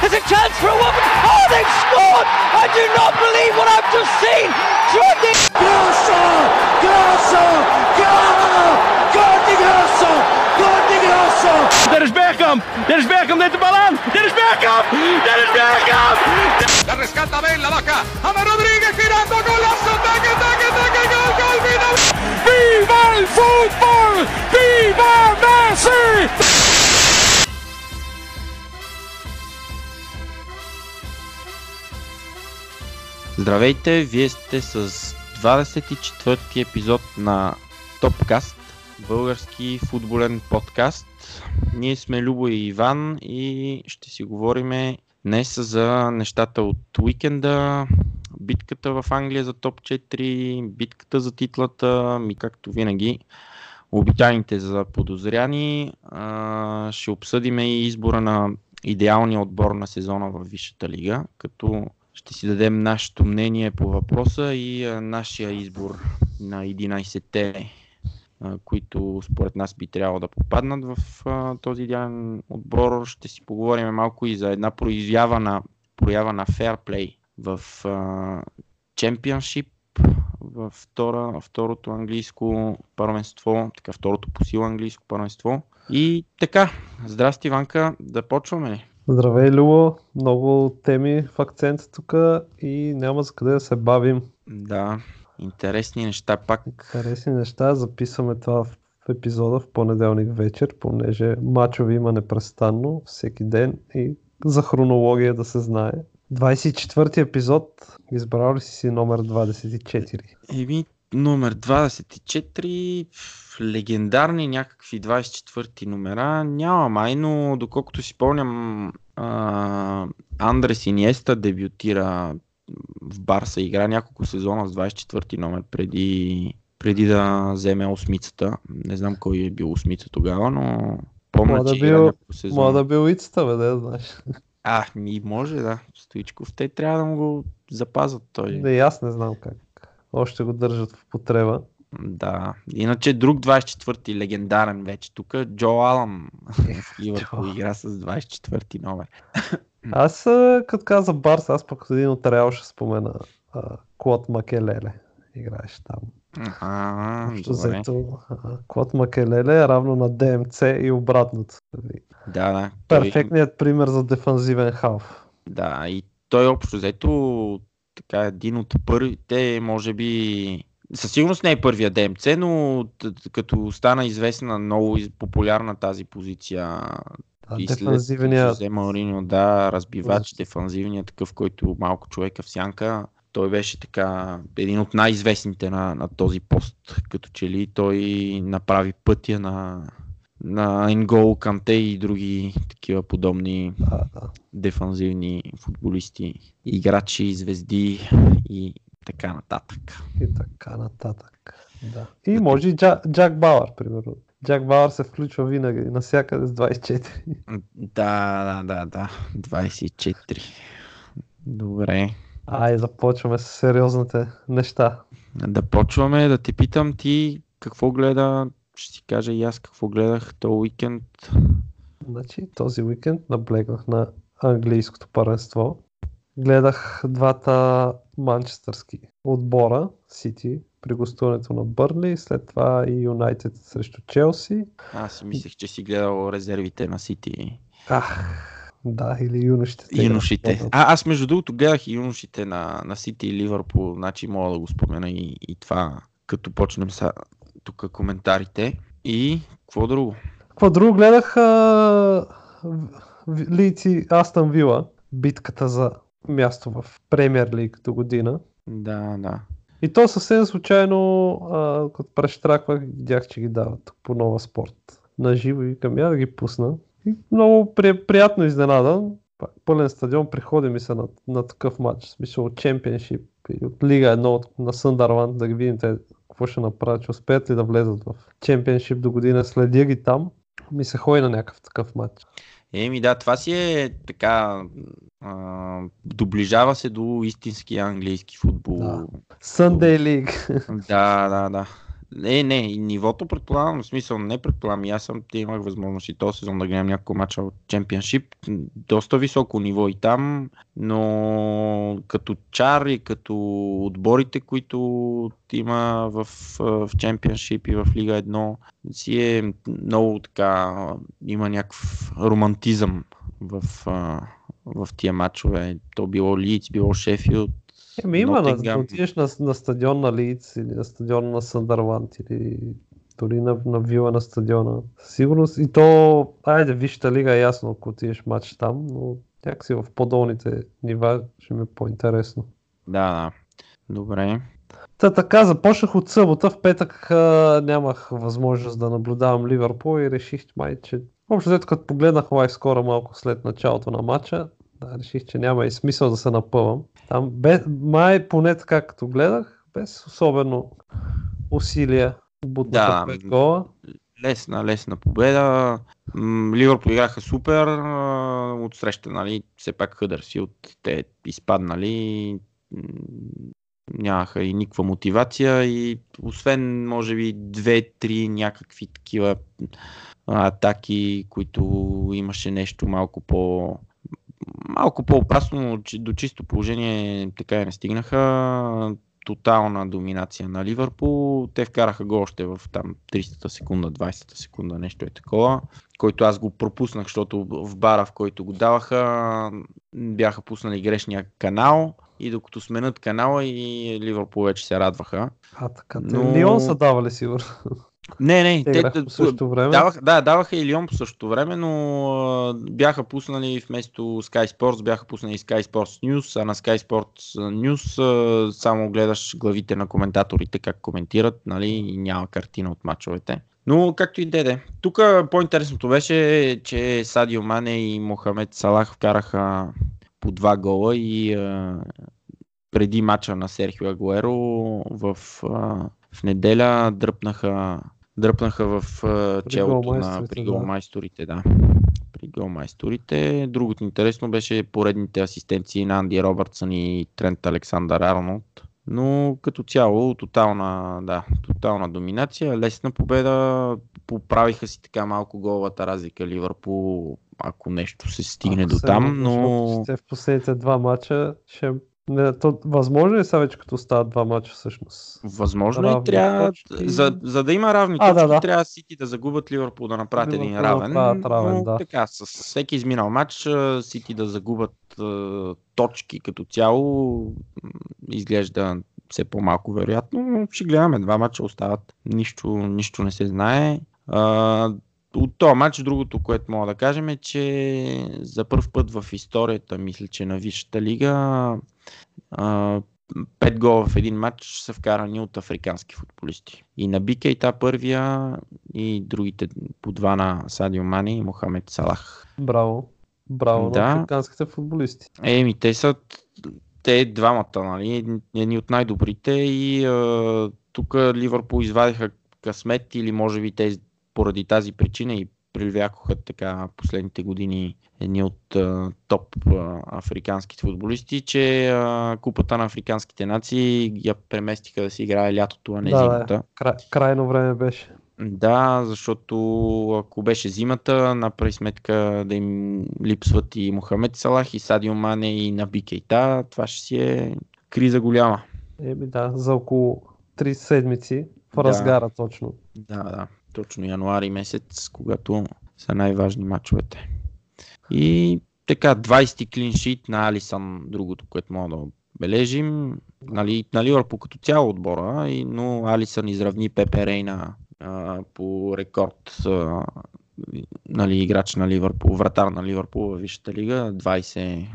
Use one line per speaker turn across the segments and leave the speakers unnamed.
There's a chance for a woman! Oh, they've scored! I do not believe what I've just seen! Jordi! Grosso! Grosso! Gol! Gol di Grosso! Gol di Grosso!
Dennis Bergkamp! Dennis Bergkamp neemt de bal aan! Dennis Bergkamp! Dennis Bergkamp!
La rescata Ben, la baja, Ama Rodríguez girando, golazo, taque, taque, taque, gol, gol, final!
Viva el fútbol! Viva Messi!
Здравейте, вие сте с 24-ти епизод на Топкаст, български футболен подкаст. Ние сме Любо и Иван и ще си говорим днес за нещата от уикенда, битката в Англия за топ 4, битката за титлата, ми както винаги обичайните за подозряни. Ще обсъдим и избора на идеалния отбор на сезона в Висшата лига, като ще си дадем нашето мнение по въпроса и а, нашия избор на 11-те, а, които според нас би трябвало да попаднат в а, този идеален отбор. Ще си поговорим малко и за една проява на, проява на фейрплей в Чемпионшип, във втора, второто английско първенство, така второто по сила английско първенство. И така, здрасти Иванка, да почваме ли?
Здравей, Любо. Много теми в акцента тук и няма за къде да се бавим.
Да, интересни неща пак.
Интересни неща. Записваме това в епизода в понеделник вечер, понеже мачови има непрестанно всеки ден и за хронология да се знае. 24-ти епизод. Избрал ли си си номер 24?
Еми, номер 24, легендарни някакви 24-ти номера няма май, но доколкото си помням, а, Андрес Иниеста дебютира в Барса, игра няколко сезона с 24-ти номер преди, преди да вземе осмицата. Не знам кой е бил осмица тогава, но помня,
Мога да
че
бил,
няколко сезона.
мога да бил ицата, бе, да знаеш.
А, ми може, да. Стоичков. Те трябва да му го запазват той.
Не, и аз не знам как. Още го държат в потреба.
Да. Иначе друг 24-ти легендарен вече тук. Джо Алън в Ливърпул игра с 24-ти номер.
Аз, като каза Барс, аз пък един от Реал ще спомена а, Клод Макелеле. Играеш там.
А,
Общо
добре.
взето, а, Клод Макелеле е равно на ДМЦ и обратното.
Да, да. Той,
Перфектният пример за дефанзивен халф.
да, и той общо взето така един от първите, може би, със сигурност не е първия ДМЦ, но като стана известна много популярна тази позиция
Да,
и след
дефанзивният
Жозе Мауриньо, да, разбивач, дефанзивния, такъв, който малко човека в сянка. Той беше така един от най-известните на, на този пост, като че ли той направи пътя на, на Енгол, Канте и други такива подобни
Да, да.
дефанзивни футболисти, играчи, звезди и така нататък.
И така нататък. Да. И може и Джа, Джак Бауър, примерно. Джак Бауър се включва винаги, навсякъде с 24.
Да, да, да, да. 24. Добре.
Ай, започваме с сериозните неща.
Да почваме да те питам ти какво гледа, ще си кажа и аз какво гледах този уикенд.
Значи, този уикенд наблегнах на английското първенство. Гледах двата манчестърски отбора, Сити, при гостуването на Бърли, след това и Юнайтед срещу Челси.
Аз си мислех, че си гледал резервите на Сити.
Ах, да, или юношите. те
Юношите. А, аз между другото гледах и юношите на, на Сити и Ливърпул, значи мога да го спомена и, и това, като почнем са, тук коментарите. И какво друго?
Какво друго гледах? А... в- в- Лици Астън Вила, битката за място в Премьер Лиг до година.
Да, да.
И то съвсем случайно, а, като прещраквах, видях, че ги дават по нова спорт. На живо и към я да ги пусна. И много при, приятно изненадан. Пак Пълен стадион, приходи ми се на, на такъв матч. Смисъл от Чемпионшип от Лига 1 от- на Съндърван, да ги видим те какво ще направят, че успеят ли да влезат в Чемпионшип до година. Следя ги там. Ми се ходи на някакъв такъв матч.
Еми да, това си е така. А, доближава се до истински английски футбол.
Да. Sunday League.
Да, да, да. Не, не, и нивото предполагам, в смисъл не предполагам, и аз съм, те имах възможност и този сезон да гледам няколко мача от Чемпионшип. Доста високо ниво и там, но като чар и като отборите, които има в, в Чемпионшип и в Лига 1, си е много така, има някакъв романтизъм в, в тия матчове. То било Лиц, било Шефилд,
Еми има, на, да отидеш на, на стадион на Лиц или на стадион на Съндърланд или дори на, на Вила на стадиона. Сигурност и то, айде, вижте лига е ясно, ако отидеш матч там, но някакси в по-долните нива ще ми е по-интересно.
Да, да. Добре.
Та така, започнах от събота, в петък а, нямах възможност да наблюдавам Ливърпул и реших май, че общо взето като погледнах лайв скоро малко след началото на матча, да, реших, че няма и смисъл да се напъвам. Там бе, май поне така като гледах, без особено усилия, бутнаха
Да,
5 гола.
Лесна, лесна победа. Ливърпул играха супер. От среща, нали, все пак Хъдърси те изпаднали. Нямаха и никаква мотивация и освен, може би, две-три някакви такива атаки, които имаше нещо малко по малко по-опасно, до чисто положение така и не стигнаха. Тотална доминация на Ливърпул. Те вкараха гол още в там 30-та секунда, 20-та секунда, нещо е такова, който аз го пропуснах, защото в бара, в който го даваха, бяха пуснали грешния канал и докато сменят канала и Ливърпул вече се радваха.
А, така.
Но...
Лион са давали сигурно.
Не, не,
Те играха по същото време.
Даваха, да, даваха и Лион по същото време, но а, бяха пуснали вместо Sky Sports, бяха пуснали Sky Sports News, а на Sky Sports News а, само гледаш главите на коментаторите как коментират, нали, и няма картина от мачовете. Но както и деде. Тук по-интересното беше, че Садио Мане и Мохамед Салах вкараха по два гола и а, преди мача на Серхио Агуеро в, а, в неделя дръпнаха дръпнаха в челото на при
да.
голмайсторите, да. При голмайсторите. Другото интересно беше поредните асистенции на Анди Робъртсън и Трент Александър Арнолд. Но като цяло тотална, да, тотална доминация, лесна победа, поправиха си така малко головата разлика Ливърпул, ако нещо се стигне
Ако
до там, но
в последните два мача ще... Не, то, възможно ли са вече като стават два мача всъщност?
Възможно
Равни
и трябва,
точки.
за, за да има равни
А, да,
точки,
да.
трябва Сити да загубят Ливърпул да направят един
Ливърпул да
равен.
равен,
но
да.
така, с всеки изминал матч Сити да загубят а, точки като цяло изглежда все по-малко вероятно, но ще гледаме. Два матча остават. Нищо, нищо не се знае. А, от този матч другото, което мога да кажем е, че за първ път в историята, мисля, че на Висшата лига пет гола в един матч са вкарани от африкански футболисти. И на Бикейта първия и другите по два на Садио Мани и Мохамед Салах.
Браво. Браво
Да.
на африканските футболисти.
Еми, те са те двамата, нали, едни- от най-добрите и тук Ливърпул извадиха късмет или може би те поради тази причина и привлякоха така последните години едни от а, топ а, африканските футболисти, че а, купата на африканските нации я преместиха да си играе лятото, а не
Да, да.
зимата.
Край, крайно време беше.
Да, защото ако беше зимата, направи сметка да им липсват и Мохамед Салах, и Садио Мане, и Наби Кейта, това ще си е криза голяма.
Еми да, за около 3 седмици в
Да.
разгара точно.
Да, да, точно януари месец, когато са най-важни матчовете. И така, 20 клиншит на Алисън, другото, което мога да бележим. Нали, на Ливърпул като цяло отбора, но Алисън изравни Пепе Рейна а, по рекорд а, нали, играч на Ливърпул, вратар на Ливърпул във Висшата лига, 20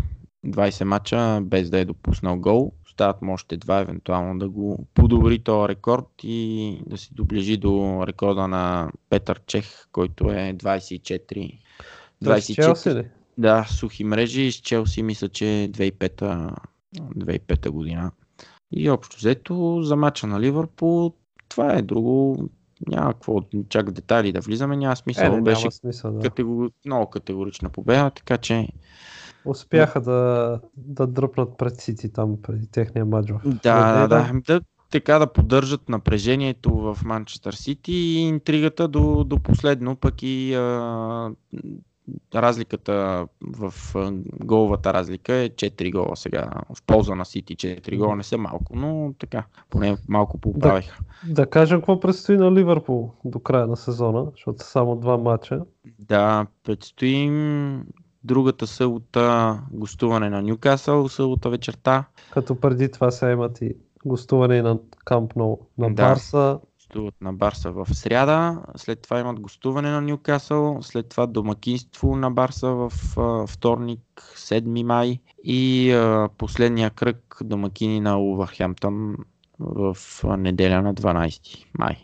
20 мача без да е допуснал гол. Остават му още два, евентуално да го подобри този рекорд и да се доближи до рекорда на Петър Чех, който е 24.
24 ли?
Да, сухи мрежи с Челси мисля, че 2005, 2005 година. И общо взето за мача на Ливърпул това е друго. Няма какво чак детайли да влизаме, няма смисъл.
Е, не,
Беше
смисъл, да.
категор... много категорична победа, така че
Успяха да, да дръпнат пред Сити там преди техния матч.
да, да, да, да, така да поддържат напрежението в Манчестър Сити и интригата до, до последно, пък и а, разликата в головата разлика е 4 гола сега. В полза на Сити 4 гола не са малко, но така, поне малко поправиха.
Да кажем какво предстои на Ливърпул до края на сезона, защото са само два матча.
Да, предстои другата събота гостуване на Ньюкасъл, събота вечерта.
Като преди това сега имат и гостуване на Камп Nou на
Да.
Барса.
гостуват на Барса в сряда, след това имат гостуване на Ньюкасъл, след това домакинство на Барса в а, вторник, 7 май и а, последния кръг домакини на Увърхемптън в неделя на 12 май.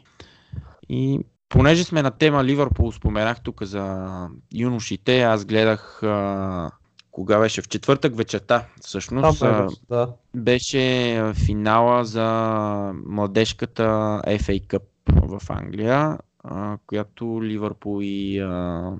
И понеже сме на тема Ливърпул, споменах тук за юношите, аз гледах а, кога беше в четвъртък вечерта, всъщност. а,
беше, да.
беше финала за младежката FA Cup в Англия, а, която Ливърпул и, а,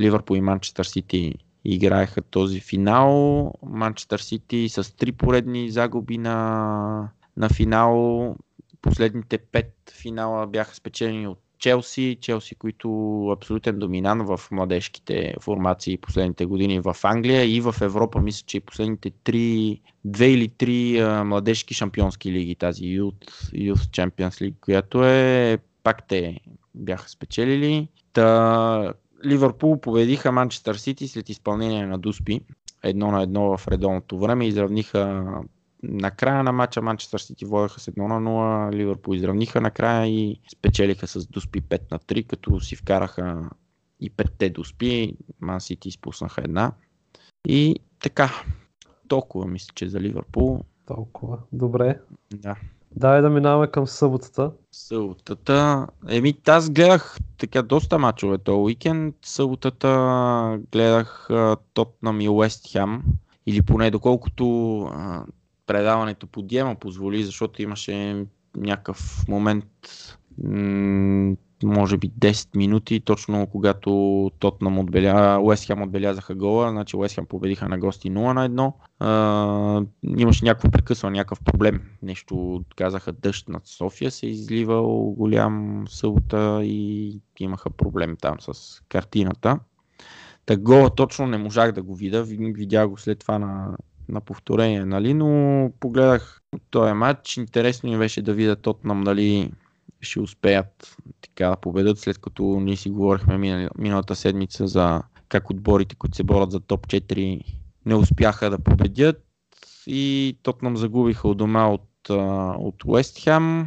Ливърпул и Манчестър Сити играеха този финал. Манчестър Сити с три поредни загуби на, на финал. Последните пет финала бяха спечелени от Челси. Челси, които абсолютен доминант в младежките формации последните години в Англия и в Европа. Мисля, че последните три, две или три а, младежки шампионски лиги, тази Youth, Youth Champions League, която е пак те бяха спечелили. Та, Ливърпул победиха Манчестър Сити след изпълнение на Дуспи. Едно на едно в редовното време. Изравниха на края на матча Манчестър Сити водеха с 1 на 0, Ливърпул изравниха накрая и спечелиха с Дуспи 5 на 3, като си вкараха и 5-те Дуспи, Ман Сити изпуснаха една. И така, толкова мисля, че за Ливърпул.
Толкова. Добре.
Да.
Давай да минаваме към съботата.
Съботата. Еми, аз гледах така доста мачове този уикенд. Съботата гледах Тотнам и Уест Хем. Или поне доколкото а, предаването по Диема позволи, защото имаше някакъв момент, може би 10 минути, точно когато Тотнам отбеля, Уест отбелязаха гола, значи Уест победиха на гости 0 на 1. А, имаше някакво прекъсване, някакъв проблем. Нещо казаха дъжд над София се изливал голям събота и имаха проблем там с картината. Та гола точно не можах да го видя, Ви- видях го след това на, на повторение, нали, но погледах този матч. Интересно ми беше да видя Тотнам дали ще успеят така да победят, след като ние си говорихме миналата седмица за как отборите, които се борят за топ 4, не успяха да победят и Тотнам загубиха у дома от, от Уест Хем.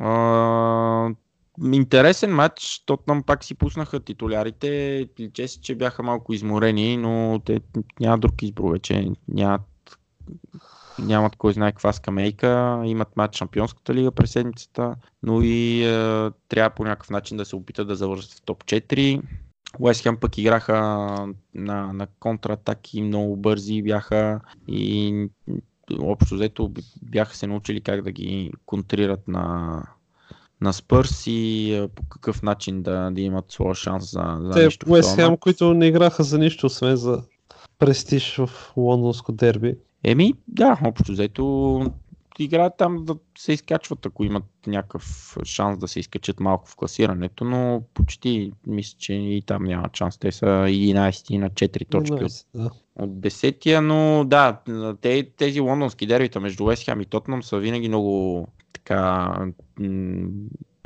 А, Интересен матч. Тотнам пак си пуснаха титулярите. Личе се, че бяха малко изморени, но те нямат друг избор вече. Нямат, нямат кой знае каква скамейка. Имат матч Шампионската лига през седмицата, но и е, трябва по някакъв начин да се опитат да завършат в топ 4. Уест Хем пък играха на, на контратаки, много бързи бяха и общо взето бяха се научили как да ги контрират на, на Спърс и а, по какъв начин да, да имат своя шанс за, за
Те
нещо този
Хем, които не играха за нищо, освен за престиж в лондонско дерби.
Еми, да, общо взето играят там да се изкачват, ако имат някакъв шанс да се изкачат малко в класирането, но почти мисля, че и там няма шанс. Те са 11 на 4 точки от
11, да.
от 10-я, но да, те, тези лондонски дербита между Уест Хем и Тотнам са винаги много така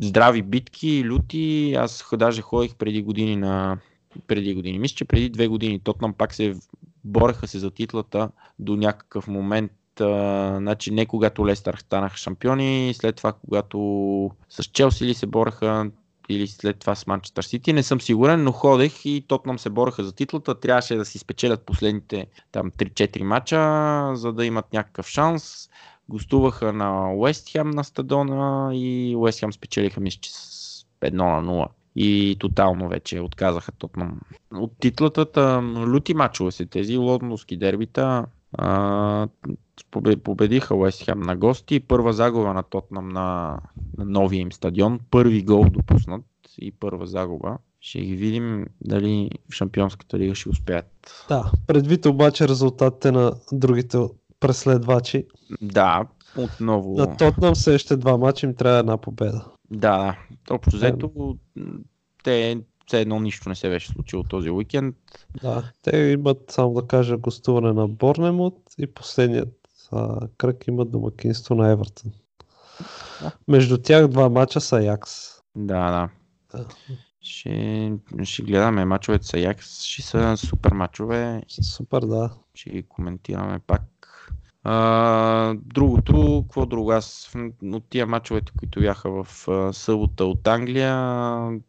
здрави битки, люти. Аз даже ходих преди години на преди години. Мисля, че преди две години Тотнам пак се бореха се за титлата до някакъв момент. А, значи не когато Лестър станаха шампиони, след това когато с Челси ли се бореха, или след това с Манчестър Сити, не съм сигурен, но ходех и Тотнам се бореха за титлата. Трябваше да си спечелят последните там 3-4 мача, за да имат някакъв шанс. Гостуваха на Уест Хем на стадона и Уест Хем спечелиха мисля, че с 1 на 0 и тотално вече отказаха Тотнам. От титлата лути мачове са тези лондонски дербита. А, победиха Уест Хем на гости. Първа загуба на Тотнам на, на новия им стадион. Първи гол допуснат и първа загуба. Ще ги видим дали в Шампионската лига ще успеят.
Да, предвид обаче резултатите на другите преследвачи.
Да, отново.
На Тотнам следващите два мача им трябва една победа.
Да, общо взето те все едно нищо не се беше случило този уикенд.
Да, те имат, само да кажа, гостуване на Борнемут и последният а, кръг имат домакинство на Евертън. Да. Между тях два мача са Якс.
Да, да. да. Ще, ще гледаме мачовете с Аякс, ще са супер мачове.
Супер, да.
Ще ги коментираме пак. А, другото, какво друго? Аз от тия мачовете, които бяха в а, събота от Англия,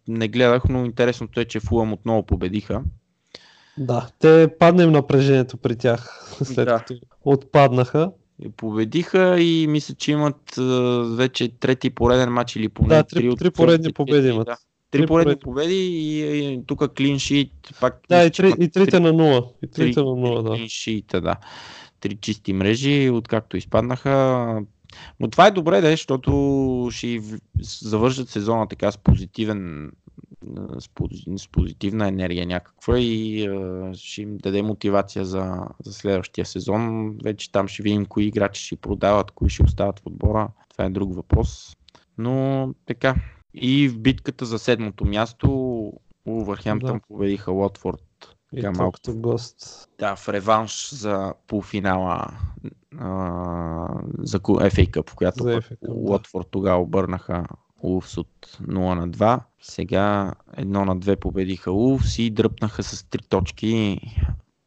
не гледах, но интересното е, че Фулъм отново победиха.
Да, те паднем напрежението при тях, след да. като отпаднаха.
И победиха и мисля, че имат а, вече трети пореден матч или поне
да, три, три поредни победи имат. Да.
Три, поредни победи и, и тук клиншит пак.
Да, и, три, и трите на нула. И трите на нула, да.
Клиншита, да три чисти мрежи, откакто изпаднаха. Но това е добре, да, защото ще завършат сезона така с позитивен с, позитивна енергия някаква и ще им даде мотивация за, за следващия сезон. Вече там ще видим кои играчи ще продават, кои ще остават в отбора. Това е друг въпрос. Но така. И в битката за седмото място Увърхемптън да. победиха Лотфорд
и така, малко гост.
Да, в реванш за полуфинала а, за FA Cup, в която FA Cup, Уотфорд да. тогава обърнаха Улфс от 0 на 2. Сега 1 на 2 победиха Улфс и дръпнаха с 3 точки.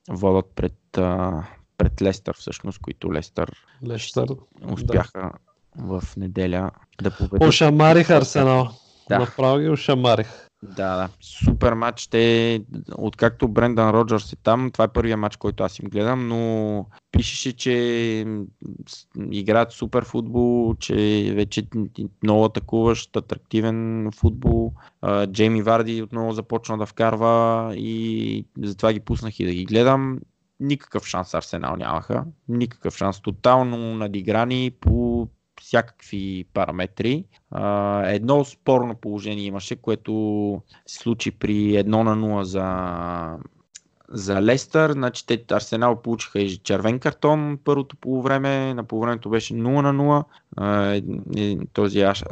Водят пред, а, пред Лестър, всъщност, които Лестър,
Лестър
успяха да. в неделя да победят.
Ошамарих Арсенал. Да. Направо ги ошамарих.
Да, да. Супер матч. Те, откакто Брендан Роджерс е там, това е първия матч, който аз им гледам, но пишеше, че играят супер футбол, че вече много атакуващ, атрактивен футбол. Джейми Варди отново започна да вкарва и затова ги пуснах и да ги гледам. Никакъв шанс Арсенал нямаха. Никакъв шанс. Тотално надиграни по всякакви параметри. Едно спорно положение имаше, което се случи при 1 на 0 за, за Лестър. Значи те Арсенал получиха и червен картон първото полувреме. На полувремето беше 0 на 0. А, този аш,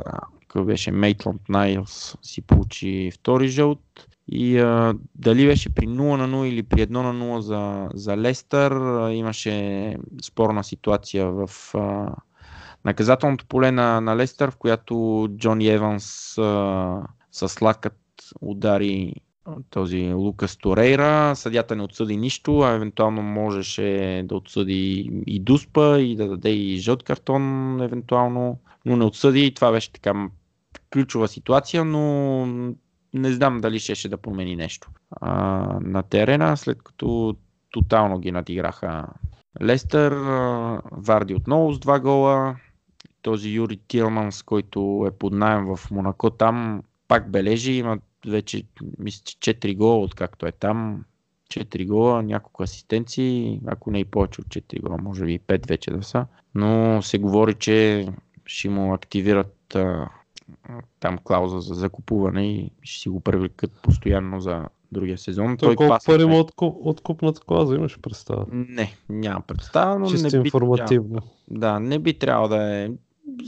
беше Мейтланд Найлс си получи втори жълт. И а, дали беше при 0 на 0 или при 1 на 0 за, за Лестър, имаше спорна ситуация в, наказателното поле на, на Лестър, в която Джони Еванс а, с лакът удари този Лукас Торейра. Съдята не отсъди нищо, а евентуално можеше да отсъди и Дуспа и да даде и жълт картон, евентуално, но не отсъди и това беше така ключова ситуация, но не знам дали ще, да промени нещо. А, на терена, след като тотално ги надиграха Лестър, Варди отново с два гола, този Юри Тилманс, който е под найем в Монако, там пак бележи, има вече мисля, 4 гола, откакто е там. 4 гола, няколко асистенции, ако не и повече от 4 гола, може би 5 вече да са. Но се говори, че ще му активират а, там клауза за закупуване и ще си го привлекат постоянно за другия сезон.
Той, Той колко пари му откуп, откупната клауза имаш представа?
Не, няма представа, но
Чисто
не би,
информативно.
Да, не би трябвало да е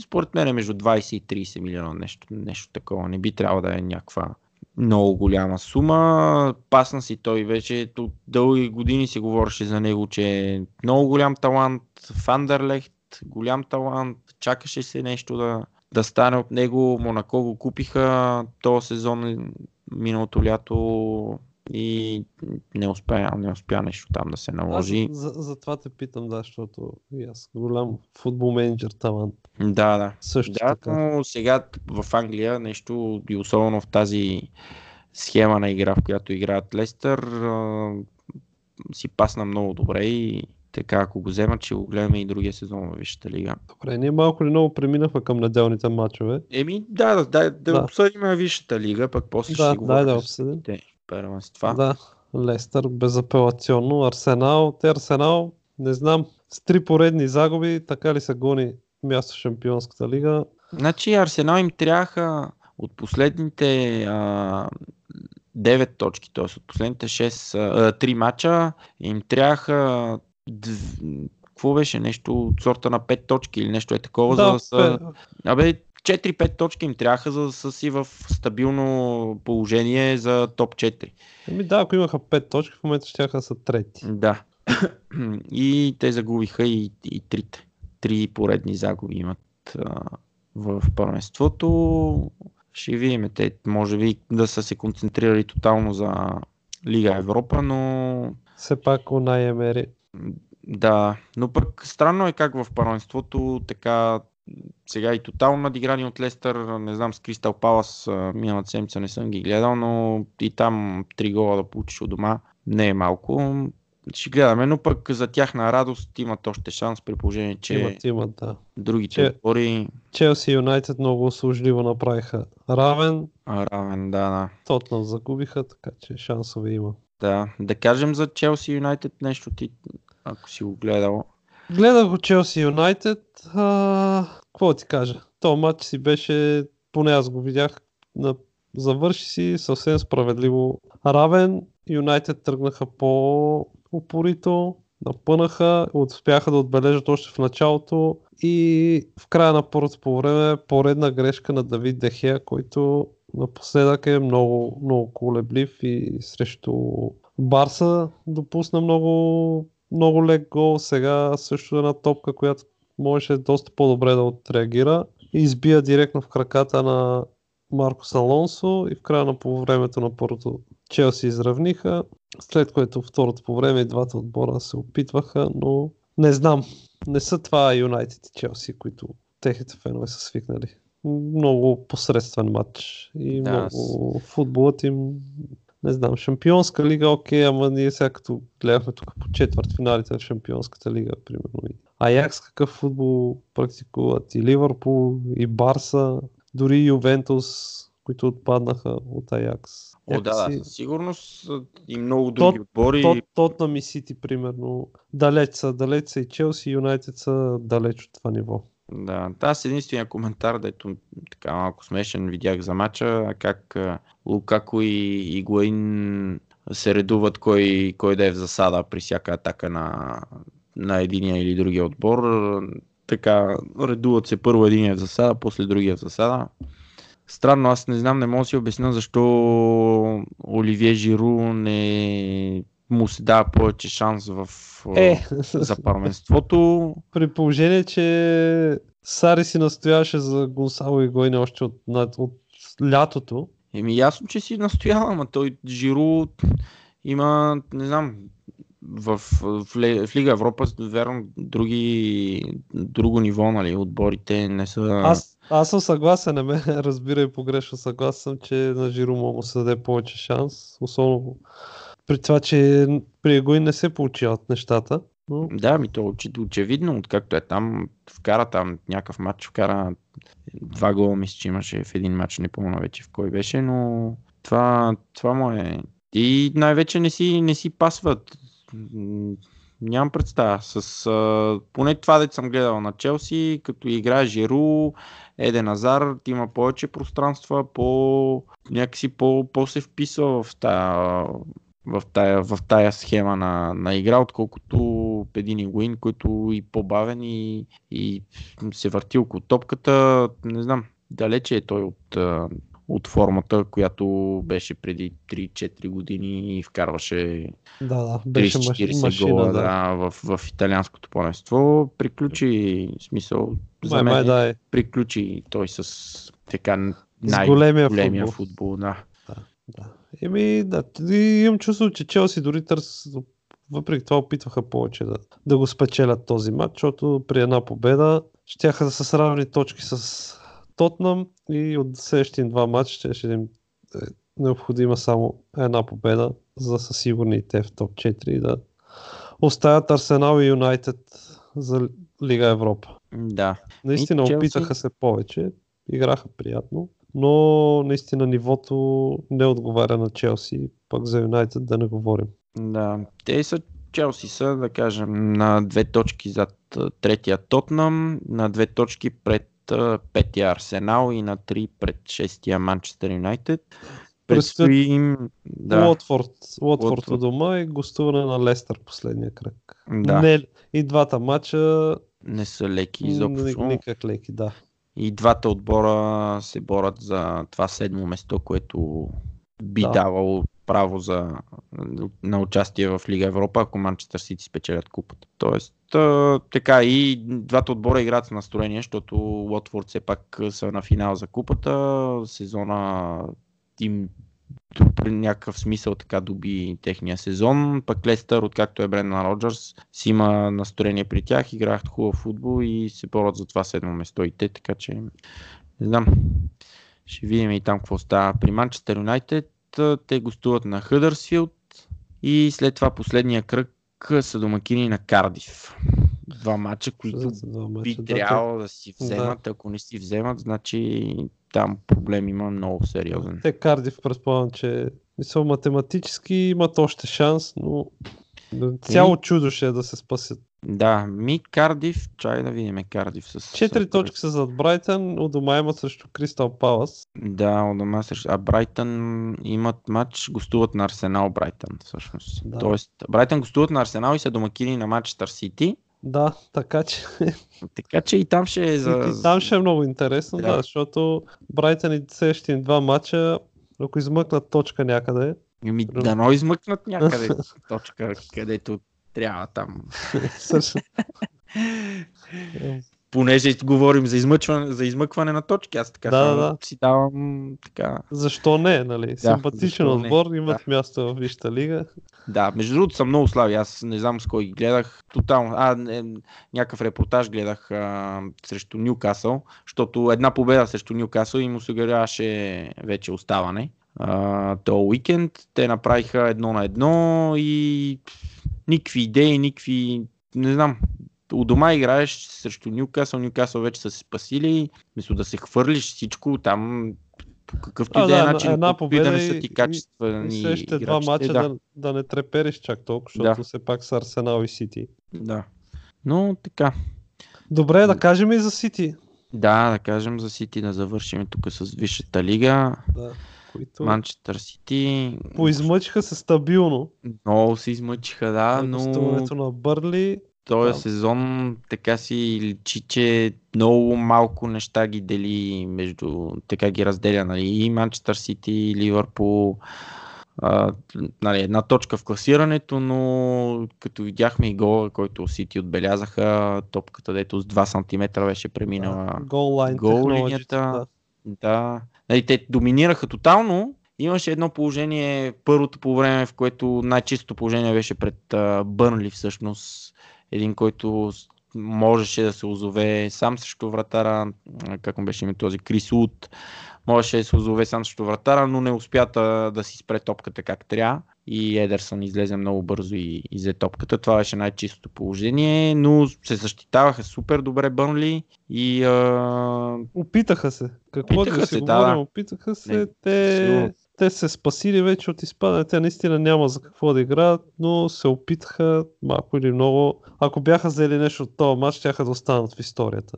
според мен е между 20 и 30 милиона, нещо, нещо такова. Не би трябвало да е някаква много голяма сума. Пасна си той вече, от дълги години се говореше за него, че е много голям талант, Фандерлехт, голям талант, чакаше се нещо да, да стане от него. Монако го купиха този сезон, миналото лято и не успя, не успя нещо там да се наложи.
Аз за, за това те питам, да, защото и аз голям футбол менеджер талант.
Да, да.
Също
Да,
така.
но сега в Англия нещо, и особено в тази схема на игра, в която играят Лестър, а, си пасна много добре и така, ако го вземат, ще го гледаме и другия сезон в Висшата лига.
Добре, ние малко ли много преминахме към неделните матчове.
Еми, да, да, да, да,
Да.
обсъдим Висшата лига, пък после
Да,
ще говорим
дай да
за
обсъдим.
Първенства.
Да, Лестър безапелационно. Арсенал, те Арсенал, не знам, с три поредни загуби, така ли се гони място в Шампионската лига.
Значи Арсенал им трябваха от последните а, 9 точки, т.е. от последните 6, а, 3 мача, им трябваха какво беше нещо от сорта на 5 точки или нещо е такова, за
да,
да са... Абе, 4-5 точки им трябваха, за да са си в стабилно положение за топ 4.
Еми да, ако имаха 5 точки, в момента ще са трети.
Да. и те загубиха и, и трите. Три поредни загуби имат а, в първенството. Ще видим, те може би да са се концентрирали тотално за Лига Европа, но
Все пак Унай Емери.
да, но пък странно е как в първенството така сега и тотално надиграни от Лестър, не знам с Кристал Палас, миналата седмица не съм ги гледал, но и там три гола да получиш от дома не е малко. Ще гледаме, но пък за тяхна радост имат още шанс при положение, че
Имат, имат, да.
другите
че-
отбори
Челси и Юнайтед много услужливо направиха равен.
а, равен, да, да.
Тотнам загубиха, така че шансове има.
Да, да кажем за Челси Юнайтед нещо ти, ако си го гледал.
Гледах го Челси Юнайтед. Какво ти кажа? То матч си беше, поне аз го видях, на... завърши си съвсем справедливо равен. Юнайтед тръгнаха по-упорито, напънаха, успяха да отбележат още в началото и в края на първото по време поредна грешка на Давид Дехея, който напоследък е много, много колеблив и срещу Барса допусна много, много лек гол. Сега също една топка, която можеше доста по-добре да отреагира. Избия директно в краката на Маркос Алонсо и в края на по времето на първото Челси изравниха, след което второто по време и двата отбора се опитваха, но не знам. Не са това Юнайтед и Челси, които техните фенове са свикнали. Много посредствен матч и
Да,
много футболът им не знам, Шампионска лига, окей, ама ние сега като гледахме тук по четвърт финалите на Шампионската лига, примерно Аякс какъв футбол практикуват, и Ливърпул, и Барса, дори и Ювентус, които отпаднаха от Аякс.
О, да,
Някакси
със сигурност и много други отбори.
Тот, Тотнам и Сити, примерно, далеч са, далеч са и Челси, и Юнайтед са далеч от това ниво.
Да, аз единствения коментар, дето така малко смешен видях за мача, как Лукако и Игуаин се редуват кой, кой да е в засада при всяка атака на, на единия или другия отбор. Така, редуват се първо единия в засада, после другия в засада. Странно, аз не знам, не мога да си обясня защо Оливие Жиру не му се дава повече шанс в,
Е,
за първенството.
при положение, че Сари си настояваше за Гонсало и Гойне още от, над- от лятото.
Еми ясно, че си настоява, ама той Жиру има, не знам, в, в, в Лига Европа, верно, други, друго ниво, нали, отборите не са...
Аз, аз съм съгласен, не ме разбирай погрешно, съгласен съм, че на мога му се даде повече шанс, особено при това, че при Егой не се получават нещата. Но
Да, ми то очевидно, откакто е там, вкара там някакъв матч, вкара два гола, мисля, че имаше в един матч, не помня вече в кой беше, но това, това му е. И най-вече не си, не си пасват. Нямам представа. С, а, поне това, дето съм гледал на Челси, като играе Жиру, Еден Азар, има повече пространства, по, някакси по, по се вписва в тая, в тая, в тая схема на, на игра, отколкото един Игуин, който и по-бавен и, и се върти около топката. Не знам, далече е той от, от формата, която беше преди 3-4 години и вкарваше
да, да, беше маш,
30-40
машина.
гола
да.
да, в, в италианското първенство. Приключи, смисъл, за
Май,
мен
май, да е.
приключи той с така
С
най-
големия
големия
футбол.
футбол. Да.
Да. Еми, да, и имам чувство, че Челси дори търс, въпреки това опитваха повече да, да го спечелят този матч, защото при една победа щяха да са с равни точки с Тотнам и от следващите два матча ще, ще им е необходима само една победа, за да са сигурни и те в топ 4 и да оставят Арсенал и Юнайтед за Лига Европа.
Да.
Наистина
Челси-
опитаха се повече, играха приятно, но наистина нивото не отговаря на Челси, пък за Юнайтед да не говорим.
Да, те са Челси са, да кажем, на две точки зад третия Тотнам, на две точки пред петия Арсенал и на три пред шестия Манчестър Юнайтед. Предстои им
Да. Уотфорд, Уотфорд у дома и гостуване на Лестър последния кръг.
да не,
и двата матча
не са леки изобщо.
никак леки, да.
И двата отбора се борят за това седмо место, което би
Да.
давало право за, на участие в Лига Европа, ако Манчестър Сити спечелят купата. Тоест, а, така и двата отбора играят с настроение, защото Уотфорд все пак са на финал за купата. Сезона им при някакъв смисъл така доби техния сезон. Пък Лестър, откакто е Брендан Роджерс, си има настроение при тях, играят хубав футбол и се борят за това седмо место и те, така че не знам. Ще видим и там какво става. При Манчестър Юнайтед те гостуват на Хъдърсфилд и след това последния кръг са домакини на Кардив. Два мача, които
два мача,
би
да,
трябвало да си
Да.
вземат. Ако не си вземат, значи там проблем има много сериозен.
Те Кардив предполагам, че мисъл математически имат още шанс, но цяло чудо ще е да се спасят.
Да, ми Кардив, чай да видим Кардив с...
Четири точки са зад Брайтън, у дома имат срещу Кристал Палас.
Да, от дома срещу... А Брайтън имат матч, гостуват на Арсенал Брайтън всъщност.
Да.
Тоест, Брайтън гостуват на Арсенал и са домакини на Манчестър Сити.
Да, така че
Така че и там ще е за...
и там ще е много интересно,
Да.
да, защото Брайтън и следващите два мача, ако измъкнат точка някъде,
Ами, дано измъкнат някъде точка, където трябва там.
също-
Понеже говорим за, измъчване, за измъкване на точки, аз така
Да, да.
си давам така.
защо не, нали? Симпатичен
не,
отбор, имат място в Висшата лига.
Да, между другото са много слаби. Аз не знам с кой ги гледах. Тотално. А, не, някакъв репортаж гледах а, срещу Ньюкасъл, защото една победа срещу Ньюкасъл им осигуряваше вече оставане. А, то уикенд те направиха едно на едно и никакви идеи, никакви... Не знам. У дома играеш срещу Ньюкасъл, Ньюкасъл вече са се спасили. Мисля да се хвърлиш всичко там по какъвто
А,
и да е начин,
една
и да не
победа
са
и-
ти
и-
качествени
И следващите два мача
да.
да. Да, не трепериш чак толкова, защото
Да.
все пак са Арсенал и Сити.
Да. Но така.
Добре, да кажем и за Сити.
Да, да кажем за Сити да завършим тук с Висшата лига.
Да, които
Манчестър Сити
поизмъчиха се стабилно.
много се измъчиха, да, но
гостуването на Бърли.
Този
да.
сезон така си личи, че много малко неща ги дели между, така ги разделя, нали, и Манчестър Сити, и Ливърпул, а, нали, една точка в класирането, но като видяхме и гола, който Сити отбелязаха, топката дето с 2 см беше преминала
Да, гол
линията.
Да.
Да. Нали, те доминираха тотално. Имаше едно положение, първото по време, в което най-чистото положение беше пред Бърнли всъщност. Един, който можеше да се озове сам срещу вратара, как му беше име този Крис Уд, можеше да се озове сам срещу вратара, но не успя да, си спре топката как трябва. И Едерсън излезе много бързо и, и взе топката. Това беше най-чистото положение, но се защитаваха супер добре Бърнли и а,
Опитаха се. Какво
Опитаха
да
се,
си
да,
говорим,
да.
опитаха се.
Не,
те,
сигурно.
Те се спасили вече от изпадане. Те наистина няма за какво да играят, но се опитаха малко или много. Ако бяха взели нещо от този матч, тяха да останат в историята.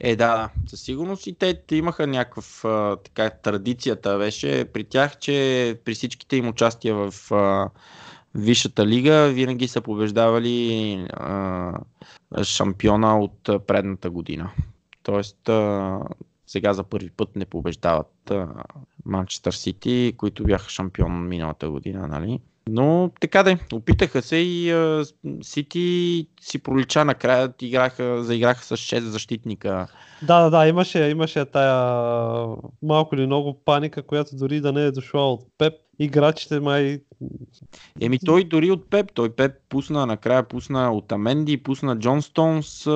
Е, да, със сигурност и те, имаха някакъв, а, така, традицията беше при тях, че при всичките им участия в а, Висшата лига винаги са побеждавали а, шампиона от а, предната година. Тоест, а, сега за първи път не побеждават Манчестър Сити, които бяха шампион миналата година, нали? Но така де, опитаха се и Сити си пролича накрая, играха, заиграха с 6 защитника.
Да, да, да, имаше, имаше тая малко или много паника, която дори да не е дошла от Пеп, играчите май...
Еми той дори от Пеп, той Пеп пусна, накрая пусна от Аменди, пусна Джон Стоунс,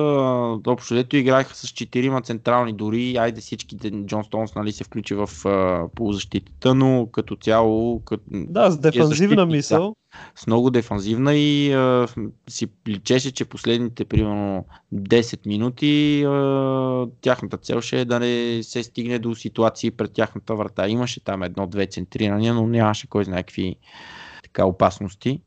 общо дето играеха с четирима централни, дори айде всичките Джон Стоунс нали, се включи в полузащитата, но като цяло... Като,
Да, с
е
дефанзивна
защитник,
мисъл.
с много дефанзивна и а, си личеше, че последните примерно 10 минути а, тяхната цел ще е да не се стигне до ситуации пред тяхната врата. Имаше там едно-две центрирания, но нямаше кой знае какви така, опасности.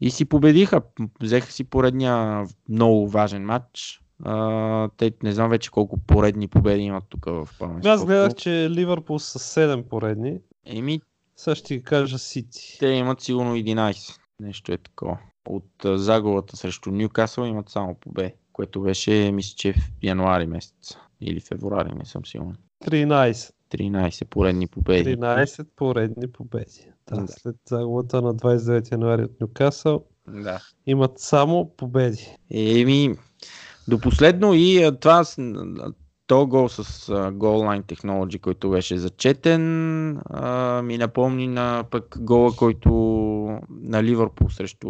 И си победиха. Взеха си поредния много важен матч. А, те не знам вече колко поредни победи имат тук в първенството.
Аз гледах, че Ливърпул са 7 поредни.
Еми,
Сега ще кажа Сити.
те имат сигурно 11. Нещо е такова. От загубата срещу Ньюкасъл имат само победи, което беше, мисля, че в януари месец. Или февруари, не съм сигурен.
13.
13 поредни победи.
13 поредни победи. Да,
Да.
след загубата на 29 януари от Нюкасъл
Да.
имат само победи.
Еми, до последно и това то гол с а, Goal Line Technology, който беше зачетен, а, ми напомни на пък гола, който на Ливърпул срещу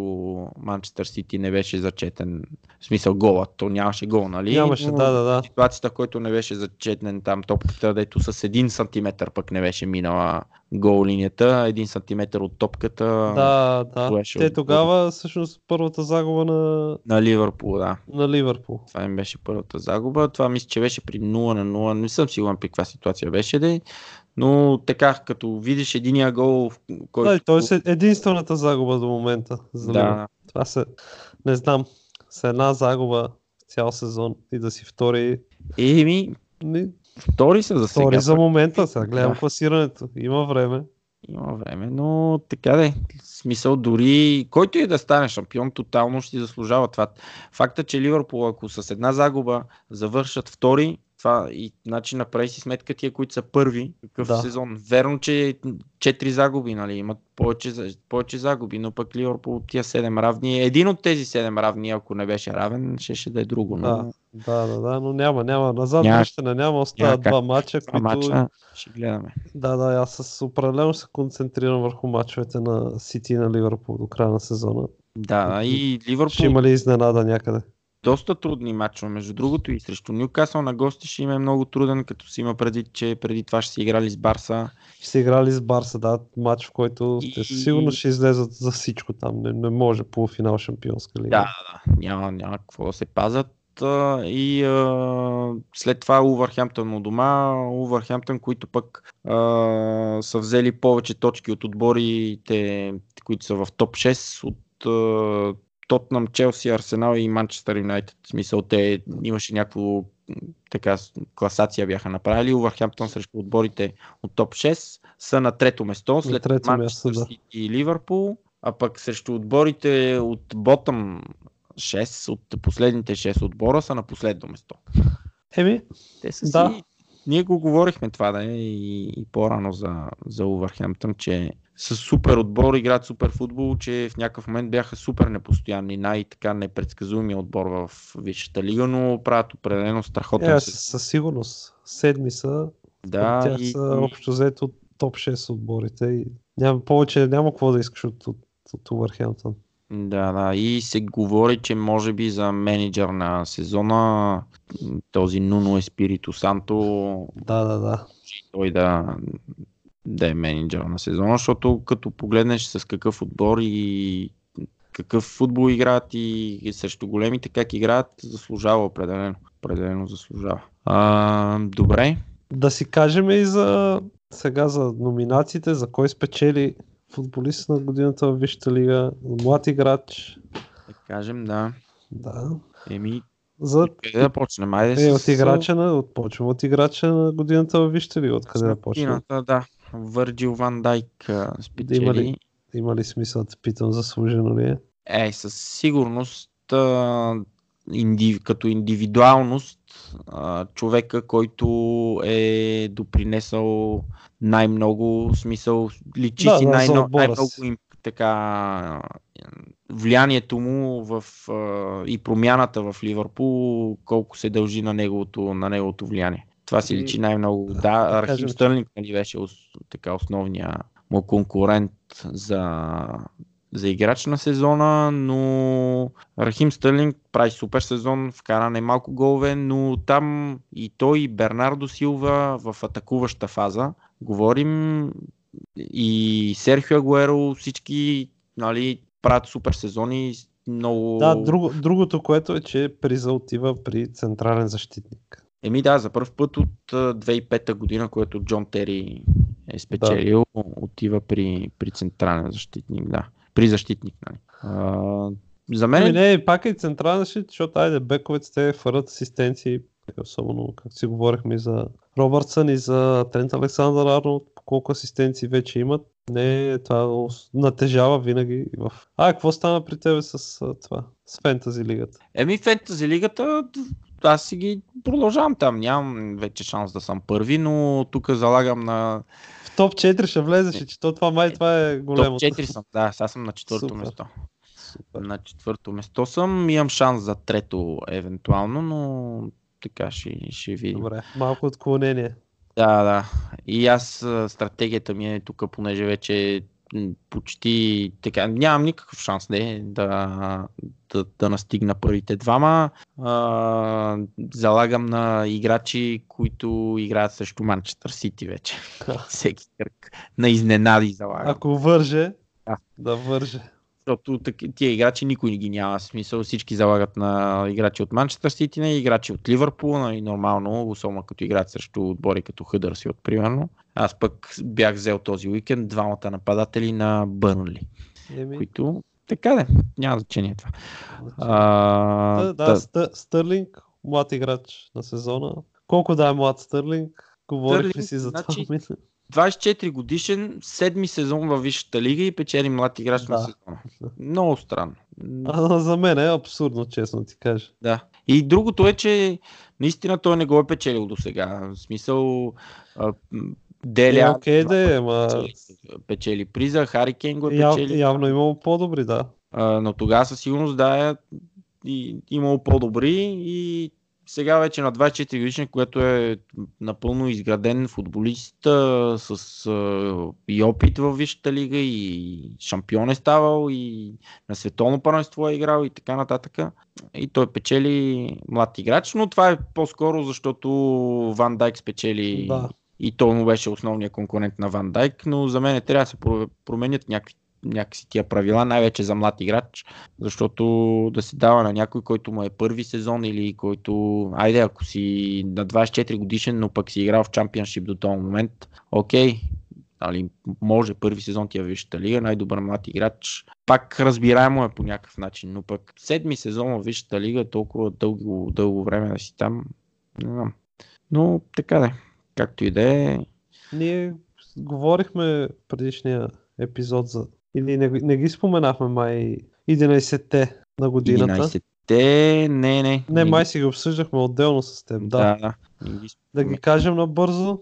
Манчестър Сити не беше зачетен. В смисъл гола, то нямаше гол, нали?
Нямаше,
Но
да, да, да.
Ситуацията, който не беше зачетен там топката, дето с един сантиметър пък не беше минала гол линията, един сантиметър от топката
Да, да. Те
от-
тогава, всъщност, първата загуба на,
на Ливърпул, да.
на Ливърпул.
Това им беше първата загуба. Това мисля, че беше при 0 на 0. Не съм сигурен при каква ситуация беше. Де. Но така, като видиш единия гол, който...
Да, той е единствената загуба до момента. За
да,
Това се, не знам, с една загуба цял сезон и да си втори.
Еми,
Не,
втори са за сега.
втори за момента, сега гледам
Да.
класирането. Има време.
Има време, но така де. Смисъл дори, който и да стане шампион, тотално ще заслужава това. Факта, че Ливърпул, ако с една загуба завършат втори, това и значи направи си сметка тия, които са първи, какъв
Да.
сезон. Верно, че четири загуби, нали, имат повече, повече загуби, но пък Ливърпул от тия седем равни, един от тези седем равни, ако не беше равен, ще, ще да е друго. Но
Да, да, да, да, но няма, няма. Назад
Няма-
връщане няма, остават два мача, които...
мача ще гледаме.
Да, да, аз с определено се концентрирам върху мачовете на Сити и на Ливърпул до края на сезона.
Да, и
Ще
Ливърпул
има ли изненада някъде?
Доста трудни матчове. Между другото и срещу Ньюкасъл на гости ще им е много труден, като си има предвид, че преди това ще си играли с Барса.
Ще се играли с Барса, да, матч, в който те
И-
сигурно ще излезат за всичко там. Не, не може полуфинал Шампионска лига.
Да, да. Няма, няма какво да се пазят. И а, след това Увърхемптън у дома. Увърхемптън, които пък а, са взели повече точки от отборите, които са в топ 6 от Тотнам, Челси, Арсенал и Манчестър Юнайтед. В смисъл, те имаше някакво така класация бяха направили. Увърхемптън срещу отборите от топ 6 са на трето место след
трето
Манчестър
да.
И Ливърпул, а пък срещу отборите от Ботъм 6, от последните 6 отбора са на последно место.
Еми,
Те са
Да.
си... Ние го говорихме това да и, и по-рано за, за Увърхемптън, че с супер отбор играят супер футбол, че в някакъв момент бяха супер непостоянни, най-така непредсказуемия отбор в Висшата лига, но правят определено страхотен
е, със, със сигурност. Седми са.
Да,
тях
и,
са общо взето от топ 6 отборите. И няма, повече няма какво да искаш от, от, от Увърхемптън.
Да, да. И се говори, че може би за менеджер на сезона този Нуно Еспирито Санто
Да, да, да.
той да, да е менеджер на сезона, защото като погледнеш с какъв отбор и какъв футбол играят и, и срещу големите как играят, заслужава определено. Определено заслужава. А, добре.
Да си кажем и за сега за номинациите, за кой спечели футболист на годината в Висшата лига, млад играч.
Да кажем, да.
Да.
Еми,
За
къде да почнем? Айде
е,
с-
от играча на, от, почвам от играча на годината в Висшата лига, откъде да почнем.
Годината, да. Върджил Ван Дайк спечели.
Има ли? Има ли смисъл да питам заслужено ли е?
Е, със сигурност инди, като индивидуалност а, човека, който е допринесъл най-много, смисъл личи
Да,
си
да, за
най-много, им, така влиянието му в, а, и промяната в Ливърпул, колко се дължи на неговото, на неговото влияние. Това си личи най-много. Да,
да че-
Стърлинг нали, беше така основния, му конкурент за, за играч на сезона, но Рахим Стърлинг прави супер сезон, вкара не малко голове, но там и той и Бернардо Силва в атакуваща фаза. Говорим и Серхио Агуеро, всички нали, правят супер сезони, много...
Да, друго, другото, което е, че приза отива при централен защитник.
Еми да, за първ път от 2005 година, което Джон Тери е спечелил, да. отива при, при централен защитник, да. При защитник, нали. А, за мен...
Ами не, пак е централен защитник, защото айде бековете те фарат асистенции, особено как си говорихме и за Робъртсън и за Трент Александър Арнолд, колко асистенции вече имат. Не, това натежава винаги в... А, какво стана при тебе с това? С Фентази лигата?
Еми, Фентази лигата, аз си ги продължавам там. Нямам вече шанс да съм първи, но тук залагам на...
В топ 4 ще влезеш, че то това май това е големо.
Топ 4 съм, да, сега съм на четвърто Супер. место. Супер. На четвърто место съм, имам шанс за трето евентуално, но така ще, ще видим.
Добре, малко отклонение.
Да, да. И аз стратегията ми е тук, понеже вече почти така, нямам никакъв шанс не, да, да, да настигна първите двама. А, залагам на играчи, които играят срещу Манчестър Сити вече. Всеки кръг. На изненади залагам.
Ако върже, да, да върже
защото тия играчи никой не ги няма. Смисъл всички залагат на играчи от Манчестър Сити, на играчи от Ливърпул, нали, нормално, особено като играят срещу отбори като Хъдърси от примерно. Аз пък бях взел този уикенд двамата нападатели на Бърнли, Еми... които така да, няма значение това.
А, да, да, да. Стърлинг, млад играч на сезона. Колко да е млад Стърлинг? Говорих ли си за значи, това?
24 годишен, седми сезон във Висшата лига и печели млад играч да. на сезона. Много странно.
А, за мен е абсурдно, честно ти кажа.
Да. И другото е, че наистина той не го е печелил до сега. В смисъл, Деля.
Е, окей да е, ма...
Печели, печели приза, Хари Кен го е печели.
Яв, явно имало по-добри, да.
А, но тогава със сигурност да е имало по-добри и сега вече на 24 годишен, което е напълно изграден футболист с а, и опит в Висшата лига и шампион е ставал и на световно първенство е играл и така нататък. И той печели млад играч, но това е по-скоро защото Ван Дайк спечели да. и той му беше основният конкурент на Ван Дайк, но за мен трябва да се променят някакви някакси тия правила, най-вече за млад играч, защото да се дава на някой, който му е първи сезон или който, айде, ако си на 24 годишен, но пък си играл в чемпионшип до този момент, окей, Али, може първи сезон ти е Висшата лига, най-добър млад играч. Пак разбираемо е по някакъв начин, но пък седми сезон в Висшата лига, толкова дълго, дълго време да си там, не знам. Но така да както и да е.
Ние говорихме предишния епизод за или не, не ги споменахме май 11-те на годината?
11-те, не, не.
Не, май си ги обсъждахме отделно с теб, да.
Да, да.
да ги кажем набързо.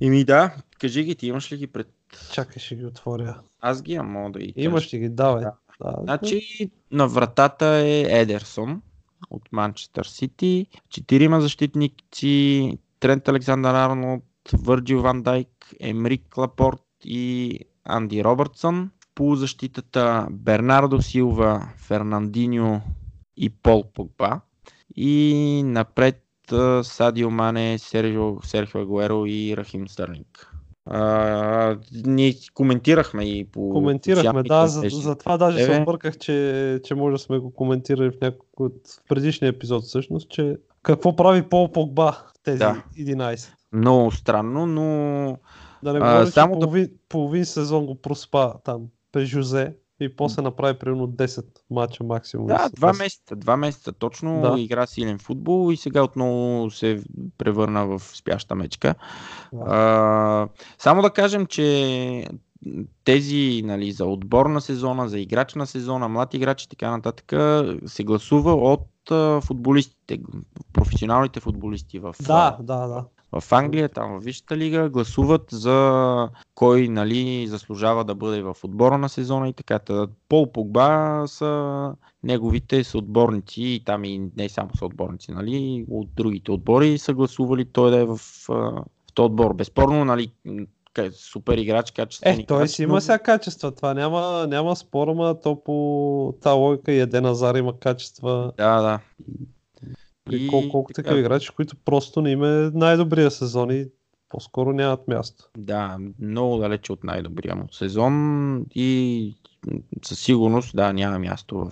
Ими да, кажи ги, ти имаш ли ги пред...
Чакай, ще ги отворя.
Аз ги имам, мога да ги
Имаш ли ги, давай. Да.
Да, значи на вратата е Едерсон от Манчестър Сити, четирима защитници, Трент Александър Арнолд, Върджил Ван Дайк, Емрик Лапорт и Анди Робъртсън. По защитата Бернардо Силва, Фернандиньо и Пол Погба. И напред Садио Мане, Серхио, Серхио Агуеро и Рахим Стърлинг. А, ние коментирахме и по.
Коментирахме, да, за, за това даже е, се обърках, че, че може да сме го коментирали в някой от в предишния епизод, всъщност, че какво прави Пол Погба в тези да. 11.
Много странно, но
да не говоря, само че половин, да... половин сезон го проспа там при Жузе и после направи примерно 10 мача максимум.
Да, два месеца, два месеца точно да. игра силен футбол и сега отново се превърна в спяща мечка. Да. А, само да кажем, че тези нали, за отбор на сезона, за играч на сезона, млад играч и така нататък се гласува от футболистите, професионалните футболисти в,
да, да, да
в Англия, там в Висшата лига, гласуват за кой нали, заслужава да бъде в отбора на сезона и така. Пол Погба са неговите съотборници и там и не само съотборници, нали, от другите отбори са гласували той да е в, в този отбор. Безспорно, нали, супер играч, качествен
Е, той си има сега качества. Това няма, няма спор, ама то по тази логика и Еден Азар има качества.
Да, да.
И колко, колко
така,
такива играчи, които просто не им е най-добрия сезон и по-скоро нямат място.
Да, много далече от най-добрия му сезон и със сигурност, да, няма място в,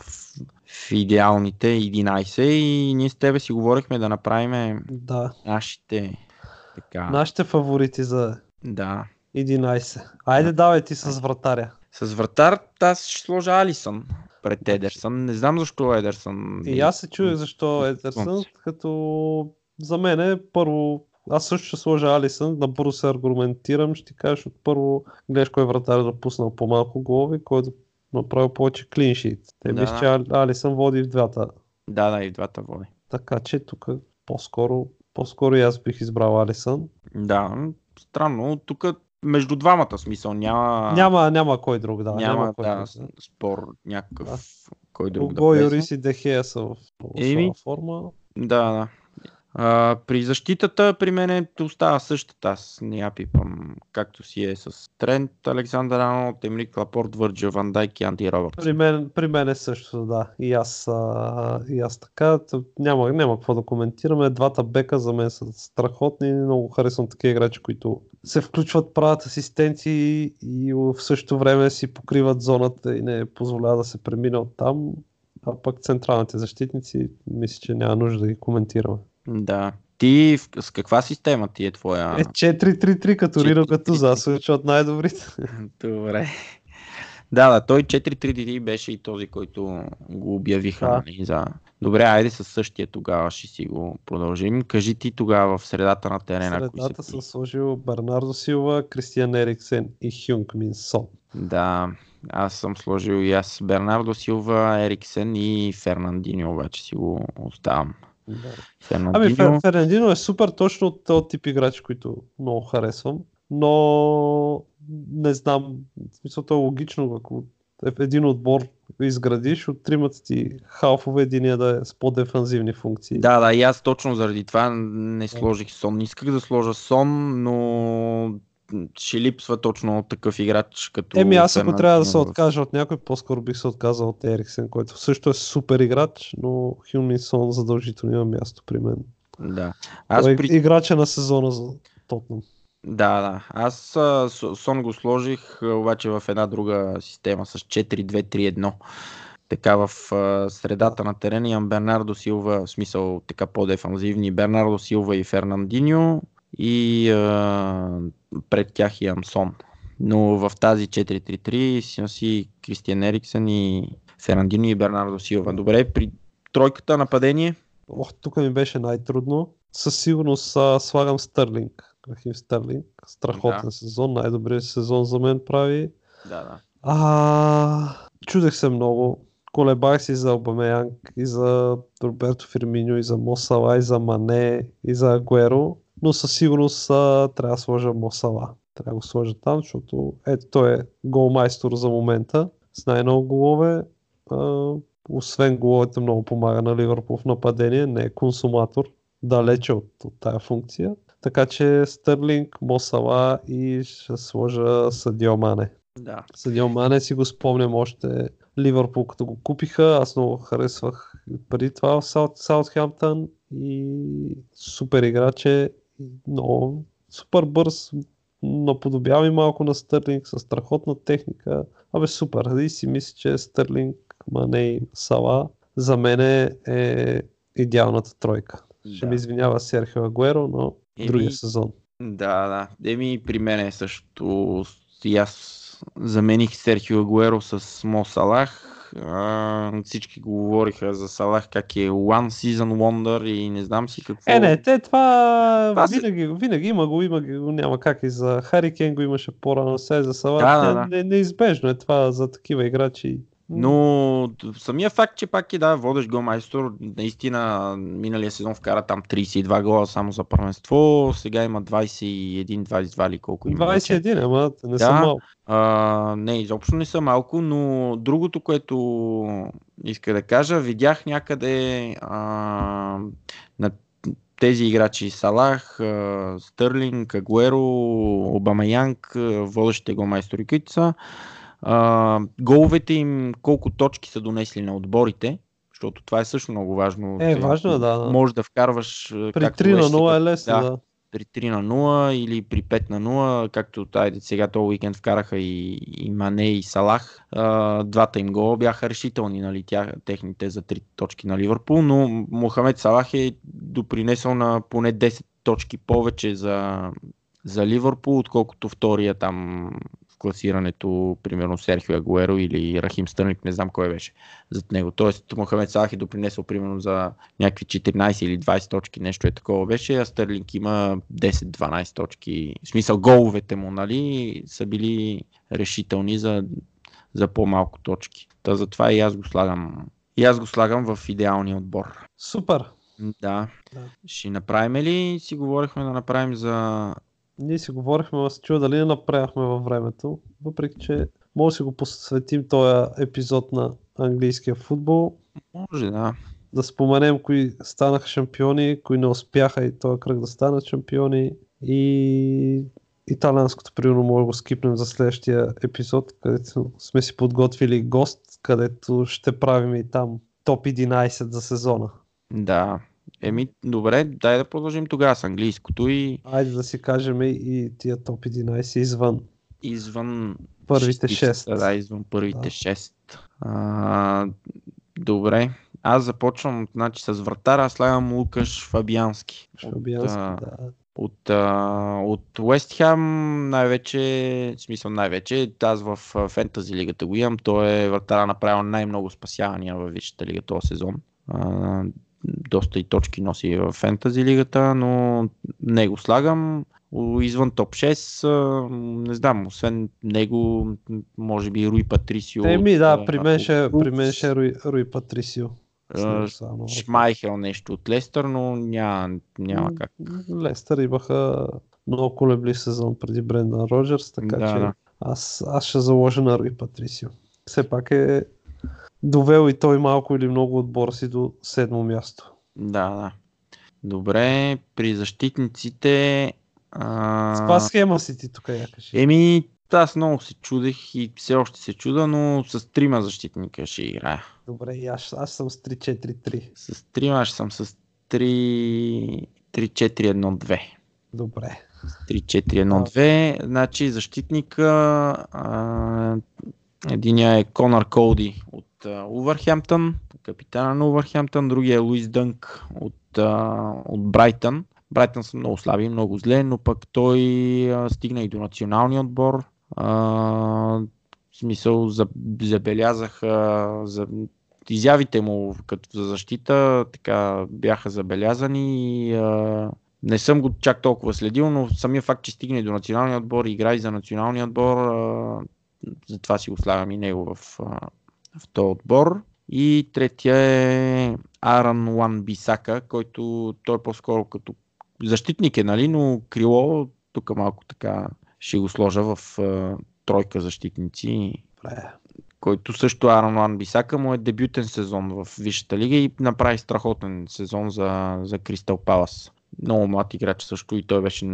в идеалните 11 и ние с тебе си говорихме да направим
Да.
нашите така,
Нашите фаворити за
да.
11. Айде давай ти с вратаря.
С вратар аз ще сложа Алисън пред Едерсън. Не знам защо Едерсън.
И аз се чуя защо Едерсън, като за мен е първо аз също ще сложа Алисън, набързо се аргументирам, ще ти кажеш от първо гледаш кой вратар е допуснал по-малко голови, кой е направил повече клиншит. Те
Да.
мисля, че Али- Алисън води в двата.
Да, да, и двата води.
Така че тук по-скоро, по-скоро и аз бих избрал Алисън.
Да, странно. Тук между двамата смисъл няма...
Няма, няма кой друг, да.
няма,
кой
да,
друг.
спор някакъв.
Да.
Кой друг да
Го
влезе.
Юрис и Дехея са в
Еми.
форма.
Да, да. А, при защитата при мен остава същата. Аз не я пипам както си е с Трент, Александър Арнолд, Емрик Лапорт, Върджа, Ван Дайк и Анди Робъртс.
При мен, при мен е също, да. И аз, а, и аз така. Няма, няма какво да коментираме. Двата бека за мен са страхотни. Много харесвам такива играчи, които се включват, правят асистенции и в същото време си покриват зоната и не позволява да се премине от там. А пък централните защитници, мисля, че няма нужда да ги коментираме.
Да. Ти с каква система ти е твоя?
Е, 4-3-3 като Рино
4-3-3.
като за от най-добрите.
Добре. Да, да, той 4-3-3 беше и този, който го обявиха.
Да.
Нали, за... Добре, айде със същия тогава ще си го продължим. Кажи ти тогава в средата на терена. са
Средата съм сложил Бернардо Силва, Кристиан Ериксен и Хюнг Мин Сон.
Да, аз съм сложил и аз Бернардо Силва, Ериксен и Фернандиньо, обаче си го оставам.
Да.
Фернандиньо,
Ами Фер, Фернандино е супер точно от този тип играчи, които много харесвам, но не знам, в смисъл то е логично, ако е- един отбор изградиш, от тримата ти халфове, единия да е с по-дефанзивни функции.
Да, да, и аз точно заради това не сложих Сон. Не исках да сложа Сон, но ще липсва точно такъв играч като
Еми аз ако трябва да се откажа от някой, по-скоро бих се отказал от Ериксен, който също е супер играч, но Хюминсон задължително има място при мен.
Да.
Аз
Аз
Той е
при...
играча на сезона за Тотнам.
Да, да. Аз Сон го сложих обаче в една друга система с 4-2-3-1. Така в средата на терена имам Бернардо Силва, в смисъл така по-дефанзивни, Бернардо Силва и Фернандиньо и а, пред тях имам Сон. Но в тази 4-3-3 си носи Кристиан Ериксен и Фернандиньо и Бернардо Силва. Добре, при тройката нападение.
Ох, тук ми беше най-трудно. Със сигурност а, слагам Стърлинг. Рахим Стърлинг. Страхотен
Да.
сезон. Най-добрият сезон за мен прави.
Да, да.
А, чудех се много. Колебах си за Обамеянг и за Роберто Фирминьо, и за Мосала, и за Мане, и за Агуеро. Но със сигурност а, трябва да сложа Мосала. Трябва да го сложа там, защото ето той е голмайстор за момента. С най-много голове. А, освен головете много помага на Ливърпул в нападение. Не е консуматор. Далече от, от тая функция. Така че Стърлинг, Мосала и ще сложа Садио Мане.
да.
Съдио Мане си го спомням още Ливърпул, като го купиха. Аз много харесвах преди това в Саут, Саутхемптън и супер играч е. Много супер бърз, наподобява и малко на Стърлинг с страхотна техника. Абе супер. И си мисля, че Стърлинг, Мане и Сала за мен е идеалната тройка. Ще
Да.
ми извинява Серхио Агуеро, но
Еми,
другия сезон.
Да, да. Еми, при мен е също. И аз замених Серхио Агуеро с Мо Салах. А, всички го говориха за Салах как е One Season Wonder и не знам си какво.
Е, не, те това,
Това
винаги, винаги има го, има го, няма как и за Хари Кен го имаше по-рано, сега за Салах.
Да, да,
не,
да.
Не, неизбежно е това за такива играчи.
Но самия факт, че пак е да, водещ гол майстор, наистина миналия сезон вкара там 32 гола само за първенство, сега има 21-22 ли колко има. вече.
21, ама не
Да.
са малко.
А, не, изобщо не са малко, но другото, което иска да кажа, видях някъде а, на тези играчи Салах, Стърлинг, Агуеро, Обамаянг, водещите го майстори, които са. Головете им, колко точки са донесли на отборите, защото това е също много важно.
Е, важно е, да.
Може да вкарваш...
При 3 на 0 е лесно, да. да
при 3 на 0 или при 5 на 0, както тайде сега този уикенд вкараха и, и Мане и Салах. А, двата им гола бяха решителни, нали, тя, техните за 3 точки на Ливърпул, но Мохамед Салах е допринесъл на поне 10 точки повече за, за Ливърпул, отколкото втория там класирането, примерно Серхио Агуеро или Рахим Стърник, не знам кой беше зад него. Тоест Мохамед Салах е допринесъл примерно за някакви 14 или 20 точки, нещо е такова беше, а Стърлинг има 10-12 точки. В смисъл головете му, нали, са били решителни за, за по-малко точки. Та затова и аз го слагам. И аз го слагам в идеалния отбор.
Супер.
Да. да. Ще направим ли, си говорихме да направим за
ние си говорихме, се чува дали не направяхме във времето, въпреки че може да си го посветим този епизод на английския футбол.
Може, да.
Да споменем кои станаха шампиони, кои не успяха и този кръг да станат шампиони и италианското примерно може да го скипнем за следващия епизод, където сме си подготвили гост, където ще правим и там топ 11 за сезона.
Да, Еми, добре, дай да продължим тогава с английското и...
Айде да си кажем и тия топ 11 извън.
Извън...
Първите 6.
Да, извън първите да. 6. А, добре. Аз започвам значи, с вратара, аз слагам Лукаш Фабиански.
Фабиански, от, да.
От, от Уест Хем най-вече, смисъл най-вече, аз в Фентази лигата го имам, той е вратара направил най-много спасявания във Висшата лига този сезон доста и точки носи в фентази лигата, но не го слагам. Извън топ 6, не знам, освен него, може би Руи Патрисио.
Еми, да, при мен ще, при мен ще Руи, Руи Патрисио.
Шмайхел нещо от Лестър, но няма, няма как.
Лестър имаха много колебли сезон преди Брендан Роджерс, така да, че да. Аз, аз ще заложа на Руи Патрисио. Все пак е довел и той малко или много отбора си до седмо място.
Да, да. Добре, при защитниците... А...
С каква схема си ти тук, я кажи?
Еми, аз много се чудех и все още се чуда, но с трима защитника ще играя.
Добре, аз, аз съм с 3-4-3.
С трима аз съм с 3-4-1-2.
Добре.
3-4-1-2. Значи защитника а, Единия е Конър Колди Увърхемптън, капитана на Увърхемптън, другия е Луис Дънк от, от Брайтън. Брайтън са много слаби, много зле, но пък той а, стигна и до националния отбор. А, в смисъл забелязах а, за, изявите му като за защита така бяха забелязани и не съм го чак толкова следил, но самия факт, че стигне до националния отбор и играе за националния отбор, затова си го слагам и него в, в този отбор. И третия е Аран Уан Бисака, който той е по-скоро като защитник е, нали, но крило, тук малко така ще го сложа в а, тройка защитници. Който също Аран Уан Бисака му е дебютен сезон в Висшата лига и направи страхотен сезон за, за Кристал Палас. Много млад играч също и той беше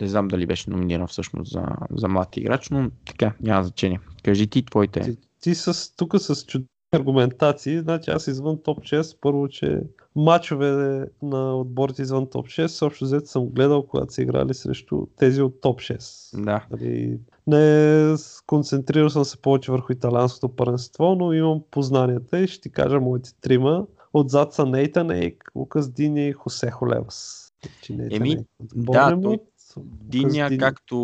не знам дали беше номиниран всъщност за, за млад играч, но така, няма значение. Кажи ти твоите.
Ти, с, тук с чудесни аргументации, значи аз извън топ 6, първо, че мачове на отборите извън топ 6, общо взето съм гледал, когато са играли срещу тези от топ 6.
Да.
Дали, не концентрирал съм се повече върху италянското първенство, но имам познанията и ще ти кажа моите трима. Отзад са Нейтан Ейк, Лукас Дини и Хосе Холевас.
Еми, да, той, Диня, Дин... както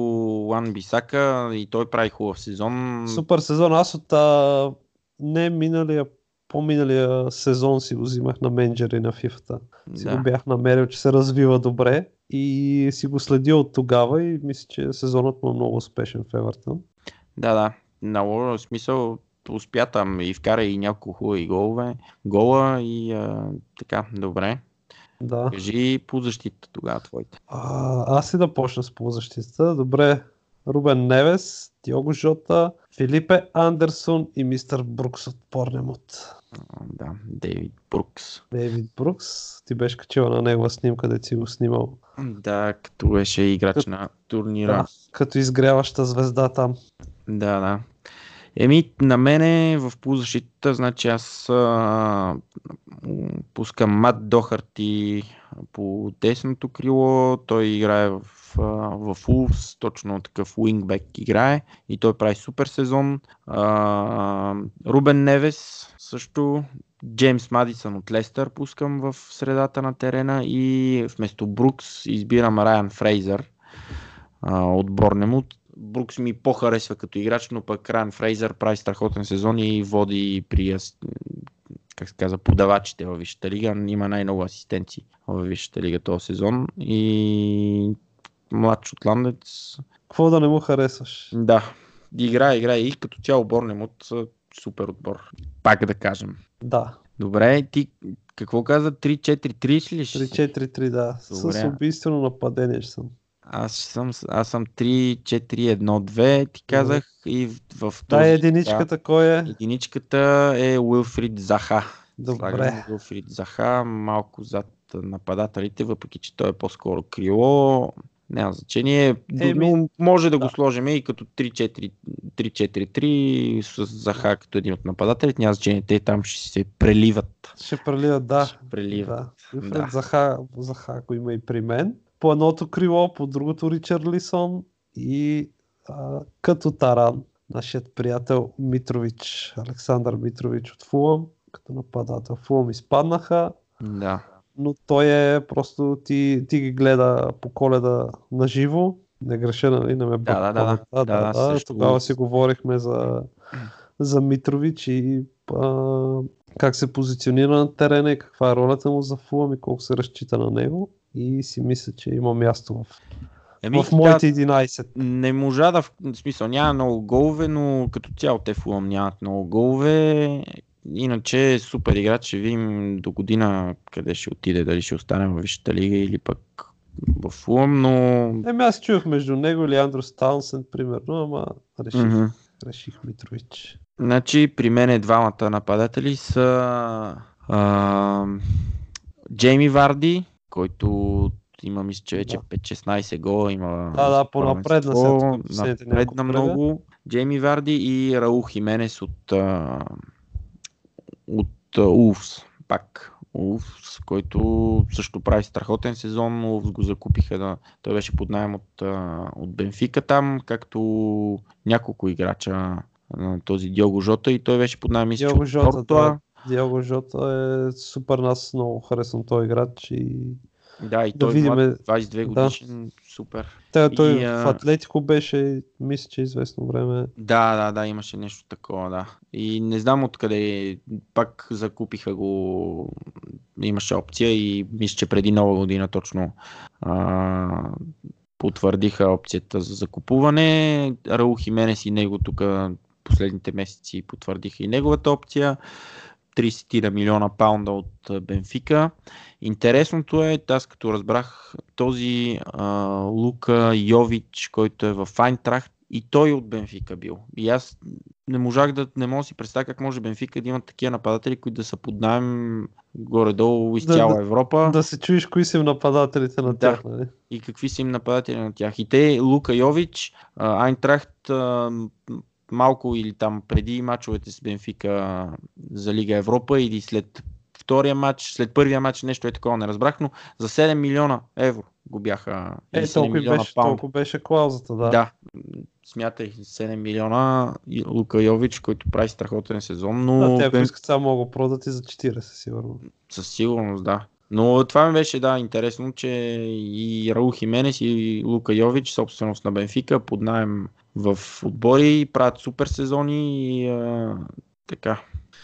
Лан Бисака и той прави хубав сезон.
Супер сезон. Аз от а, не миналия, по-миналия сезон си го взимах на менеджери на FIFA. Си да. го бях намерил, че се развива добре и си го следил от тогава и мисля, че сезонът му е много успешен в Евертън.
Да, да. Много смисъл успя там и вкара и няколко хубави голове, гола и а, така, добре.
Да.
Кажи по защита тогава твоите.
А, аз и да почна с по защита. Добре, Рубен Невес, Диого Жота, Филипе Андерсон и мистер Брукс от Порнемот.
Да, Дейвид Брукс.
Дейвид Брукс, ти беше качила на негова снимка, да си го снимал.
Да, като беше играч
Като-
на турнира.
Да, като изгряваща звезда там.
Да, да. Еми, на мене в полузащитата, значи аз а, пускам Мат Дохарти по десното крило. Той играе в, а, в Улфс, точно такъв уингбек играе и той прави супер сезон. А, Рубен Невес също. Джеймс Мадисън от Лестър пускам в средата на терена и вместо Брукс избирам Райан Фрейзър от Борнемут. Брукс ми по-харесва като играч, но пък Райан Фрейзър прави страхотен сезон и води при как се казва, подавачите във Висшата лига. Има най-много асистенции във Висшата лига този сезон и млад шотландец.
Какво да не му харесваш?
Да, играе, играе и като цяло Борнемут са супер отбор. Пак да кажем.
Да,
Добре, ти какво каза? 3-4-3 ли? ще си?
3-4-3, да. С
Добре.
убийствено нападение ще съм.
Аз съм, аз съм 3-4-1-2, ти казах и в, в този...
Да, единичката кой е?
Единичката е Уилфрид Заха.
Добре.
Слагам Уилфрид Заха малко зад нападателите, въпреки че той е по-скоро крило. Няма значение.
Еми,
може да го
да.
сложим и като 3-4 3-4-3 с Заха като един от нападателите. Няма значение. Те там ще се преливат.
Ще преливат, да.
Ще преливат.
Да.
Да.
Заха, Заха го има и при мен. По едното крило, по другото Ричарлисон и а, като таран нашият приятел Митрович, Александър Митрович от Фулъм, като нападател. Фулъм изпаднаха,
Да.
но той е просто ти, ти ги гледа по коледа на живо. Не греша, нали? Не ме
Да, да, да, да. Да, да,
да,
също
Тогава си говорихме за, за Митрович и а, как се позиционира на терена и каква е ролята му за Фулъм и колко се разчита на него. И си мисля, че има място в,
Еми,
в моите 11.
Не можа да, в смисъл, няма много голове, но като цяло те Фулъм нямат много голове. Иначе е супер играч, ще видим до година къде ще отиде, дали ще остане в Висшата лига или пък в Фулъм, но...
Еми аз чух между него или Андрос Таунсен, примерно, ама реших,
Мгм.
реших Митрович.
Значи при мен двамата нападатели са а, Джейми Варди, който има мисля, че вече
Да.
5-16 гола има.
Да, да, последните
Напредна
няколко време.
много. Джейми Варди и Раул Хименес от, от Улфс. Пак Улфс, който също прави страхотен сезон. Улфс го закупиха. Да, той беше под найем от, от Бенфика там, както няколко играча на този Диого Жота и той беше под найем мисля,
Диого
от
Жота, да. Диого Жота е супер, аз много харесвам този играч и
Да, и
Да
той млад, 22
да.
годишен, супер.
Той, той
И,
в Атлетико беше, мисля, че известно време.
Да, да, да, имаше нещо такова, да. И не знам откъде, пак закупиха го, имаше опция и мисля, че преди нова година точно а, потвърдиха опцията за закупуване. Раул Хименес и него тук последните месеци потвърдиха и неговата опция. 30 на милиона паунда от Бенфика. Интересното е, аз като разбрах този а, Лука Йович, който е в Айнтрахт, и той от Бенфика бил. И аз не можах да, не мога да си представя как може Бенфика да имат такива нападатели, които да са под найем горе-долу из
Да,
цяла
да,
Европа.
Да се чуеш кои са им нападателите на
Да.
тях, нали?
и какви са им нападатели на тях. И те, Лука Йович, Айнтрахт, малко или там преди мачовете с Бенфика за Лига Европа или след втория матч, след първия матч, нещо е такова, не разбрах, но за 7 милиона евро го бяха.
Е,
7
толкова, беше,
паунда.
толкова беше клаузата, да.
Да, смятай 7 милиона Лука Йович, който прави страхотен сезон, но
Да, те ако искат само да продат и за 40, сигурно.
със сигурност, да. Но това ми беше, да, интересно, че и Раул Хименес и Лука Йович, собственост на Бенфика, под найем в отбори, правят супер сезони и а, така.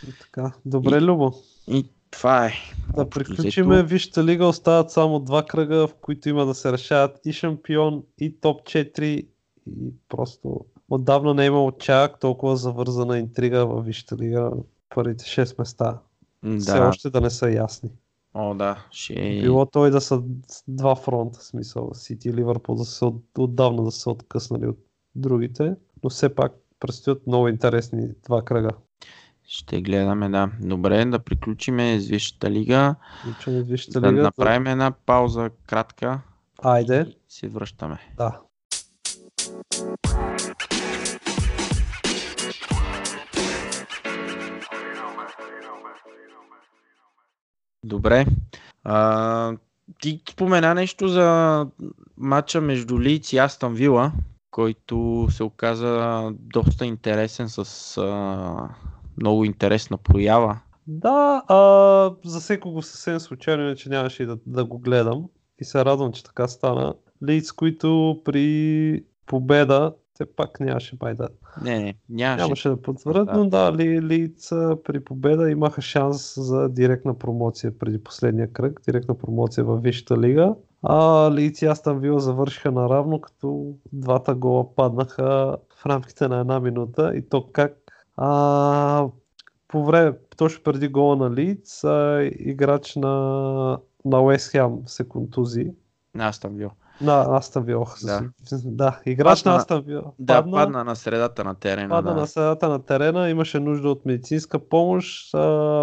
И така. Добре, Любо.
И това е.
Да
Общо
приключим.
взето.
Вижте лига остават само два кръга, в които има да се решават и шампион, и топ 4. И просто отдавна не е имало чак толкова завързана интрига във Висшата лига първите 6 места. Все
Да,
още да не са ясни.
о, да, ще
Било той да са два фронта, в смисъл Сити и Ливърпул да са от, отдавна да са откъснали от другите, но все пак предстоят много интересни два кръга.
Ще гледаме, да. Добре, да приключиме с Висшата лига.
Приключваме с Висшата
Да
лига.
направим една пауза кратка
Айде,
и се връщаме.
да.
Добре. А, ти спомена нещо за матча между Лиц и Астон Вила, който се оказа доста интересен с а, много интересна проява.
Да, а, засекох го съвсем случайно, иначе нямаше и да, да го гледам. И се радвам, че така стана. Лиц, които при победа, те пак нямаше май да.
Не, не, нямаше.
Нямаше да потвърдят, но да, Ли, Лиц при победа имаха шанс за директна промоция преди последния кръг, директна промоция в Висшата лига. А Лиц и Астан Вила завършиха наравно, като двата гола паднаха в рамките на една минута и то как а, по време, точно преди гола на Лиц, а, играч на, на Уест Хем се контузи.
На Астон Вила.
На Астан Вила.
Да.
да, играч
Падна-
на Астан Вила.
Да, падна на средата на терена.
Падна
да.
на средата на терена, имаше нужда от медицинска помощ.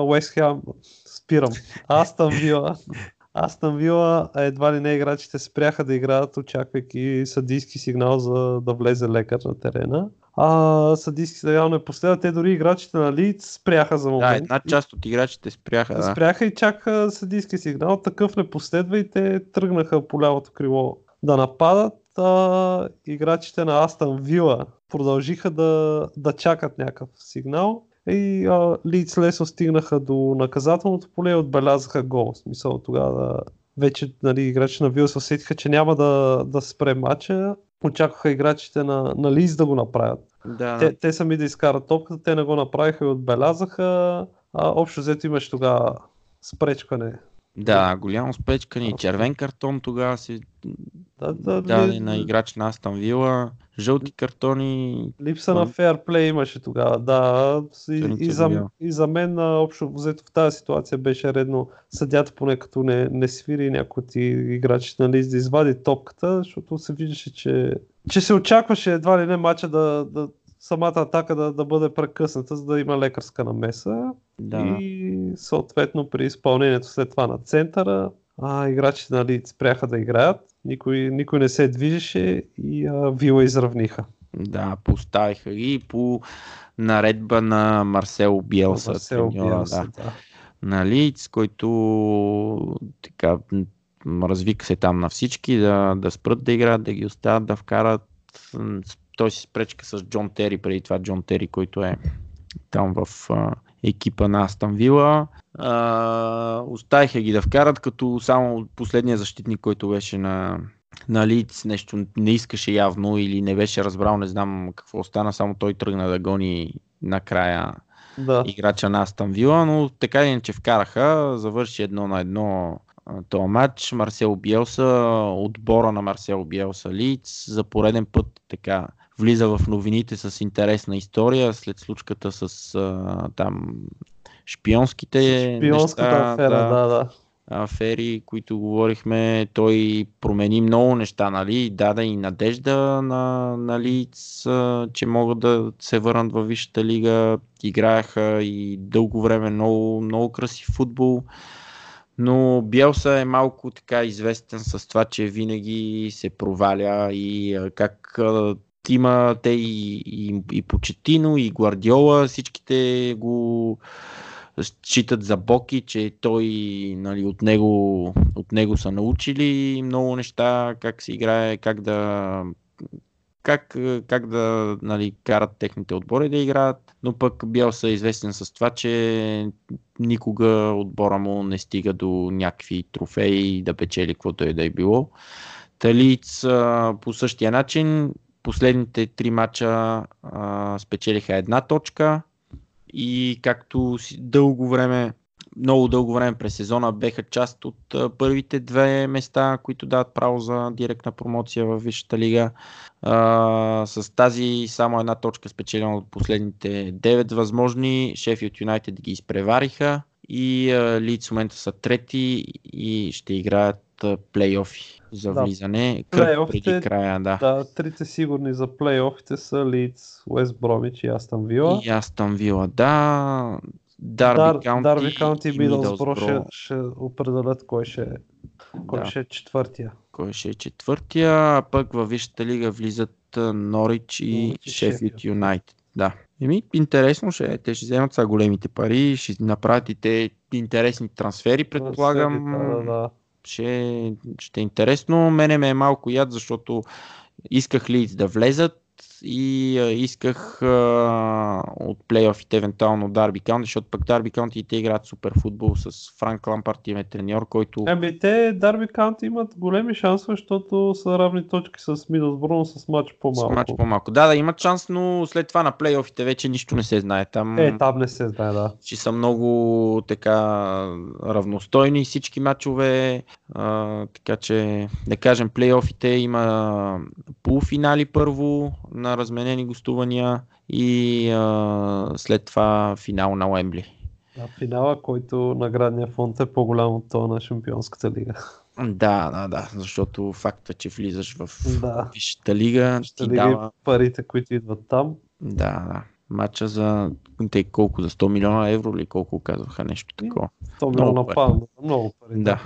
Уест Хем, спирам. Астан Вила. Астан Вила едва ли не играчите спряха да играят, очаквайки съдийски сигнал за да влезе лекар на терена. А съдийски сигнал не последва. Те дори играчите на Лиц спряха за
Да,
момент.
една част от играчите спряха. Да.
спряха и чакаха съдийски сигнал. Такъв не последва и те тръгнаха по лявото крило да нападат. А, играчите на Астан Вила продължиха да, да чакат някакъв сигнал. И а, Лиц лесно стигнаха до наказателното поле и отбелязаха гол. В смисъл тогава вече нали, играчите на Вила се усетиха, че няма да, да спре матча. Очакваха играчите на, на Лиц да го направят.
Да,
Те, те сами да изкарат топката, те не го направиха и отбелязаха. А, общо взето имаше тогава спречкане.
да, голямо спечкане и червен картон тогава се
Да, да,
даде
ли-
на играч на Астан Вила. Жълти картони.
Липса на
М.
фейрплей имаше тогава, да. И, и, за, и за мен общо взето в тази ситуация беше редно съдята поне като не, не свири някой от и- играчите нали, да извади топката, защото се виждаше, че, че се очакваше едва ли не матча да, да самата атака да, да бъде прекъсната, за да има лекарска намеса.
Да.
И съответно при изпълнението след това на центъра, а, играчите нали, спряха да играят, никой, никой не се движеше и а, Вила изравниха.
Да, поставиха ги по наредба на Марсело Биелса,
Марсел
треньора,
Биелса,
да,
да.
на Лиц, който така развика се там на всички да, да спрат да играят, да ги оставят да вкарат. С- Той си спречка с Джон Тери, преди това Джон Тери, който е там в а, екипа на Астан Вила. А, оставиха ги да вкарат, като само последния защитник, който беше на, на Лиц, нещо не искаше явно или не беше разбрал, не знам какво стана, само той тръгна да гони накрая
Да.
играча на Астан Вила, но така иначе вкараха, завърши едно на едно този матч. Марсел Биелса, отбора на Марсел Биелса Лиц, за пореден път така влиза в новините с интересна история след случката с а, там шпионските
Шпионската
неща,
афера, да, да.
афери, които говорихме, той промени много неща, нали, даде и надежда на, на Лиц, че могат да се върнат във Висшата лига, играеха и дълго време много, много красив футбол, но Биелса е малко така известен с това, че винаги се проваля и как има те и, и, и Почетино, и Гвардиола, всичките го считат за Боки, че той нали, от, него, от него са научили много неща, как се играе, как да как, как да нали, карат техните отбори да играят, но пък Биелса е известен с това, че никога отбора му не стига до някакви трофеи да печели каквото е да е било. Талиц по същия начин последните три мача а, спечелиха една точка и както дълго време, много дълго време през сезона беха част от а, първите две места, които дават право за директна промоция в Висшата лига. А, с тази само една точка спечелена от последните 9 възможни, Шефилд Юнайтед ги изпревариха и Лидс в момента са трети и ще играят плейофи за
Да.
влизане. Кръг преди края, да.
Да, трите сигурни за плейофите са Лидс, Уест Бромич и Астън Вила.
И Астън Вила, да. Дарби
Дар,
Каунти,
Дарби Каунти и Мидълсбро ще, ще определят кой ще, кой
Да.
ще е четвъртия.
Кой ще е четвъртия, а пък във Висшата лига влизат Норич и Шефилд. Юнайтед. Да. Еми, интересно ще е. Те ще вземат са големите пари, ще направят и те интересни трансфери, предполагам.
Да, да, да.
Ще, ще е интересно. Мене ме е малко яд, защото исках Лидс да влезат и а, исках а, от плейофите евентуално Дарби Каунти, защото пък Дарби Каунти и те играят супер футбол с Франк Лампарт им е треньор, който
Еми, те Дарби Каунти имат големи шансове, защото са равни точки с Мидълсбро, но с матч
с
по-малко.
мач по-малко. Да, да, имат шанс, но след това на плейофите вече нищо не се знае. Там
Е, там не се знае, да.
че са много така равностойни всички матчове, а, така че да кажем плейофите има полуфинали първо на разменени гостувания и а, след това финал на Уембли.
Да, финала, който наградния фонд е по-голям от това на Шампионската лига.
Да, да, да, защото факта, че влизаш в
Да.
Висшата лига
Ще
ти
лига
дава...
парите, които идват там.
Да, да. Матча за те колко? За 100 милиона евро или колко казваха нещо такова?
100
Много
милиона
пари.
паунда. Много пари.
Да.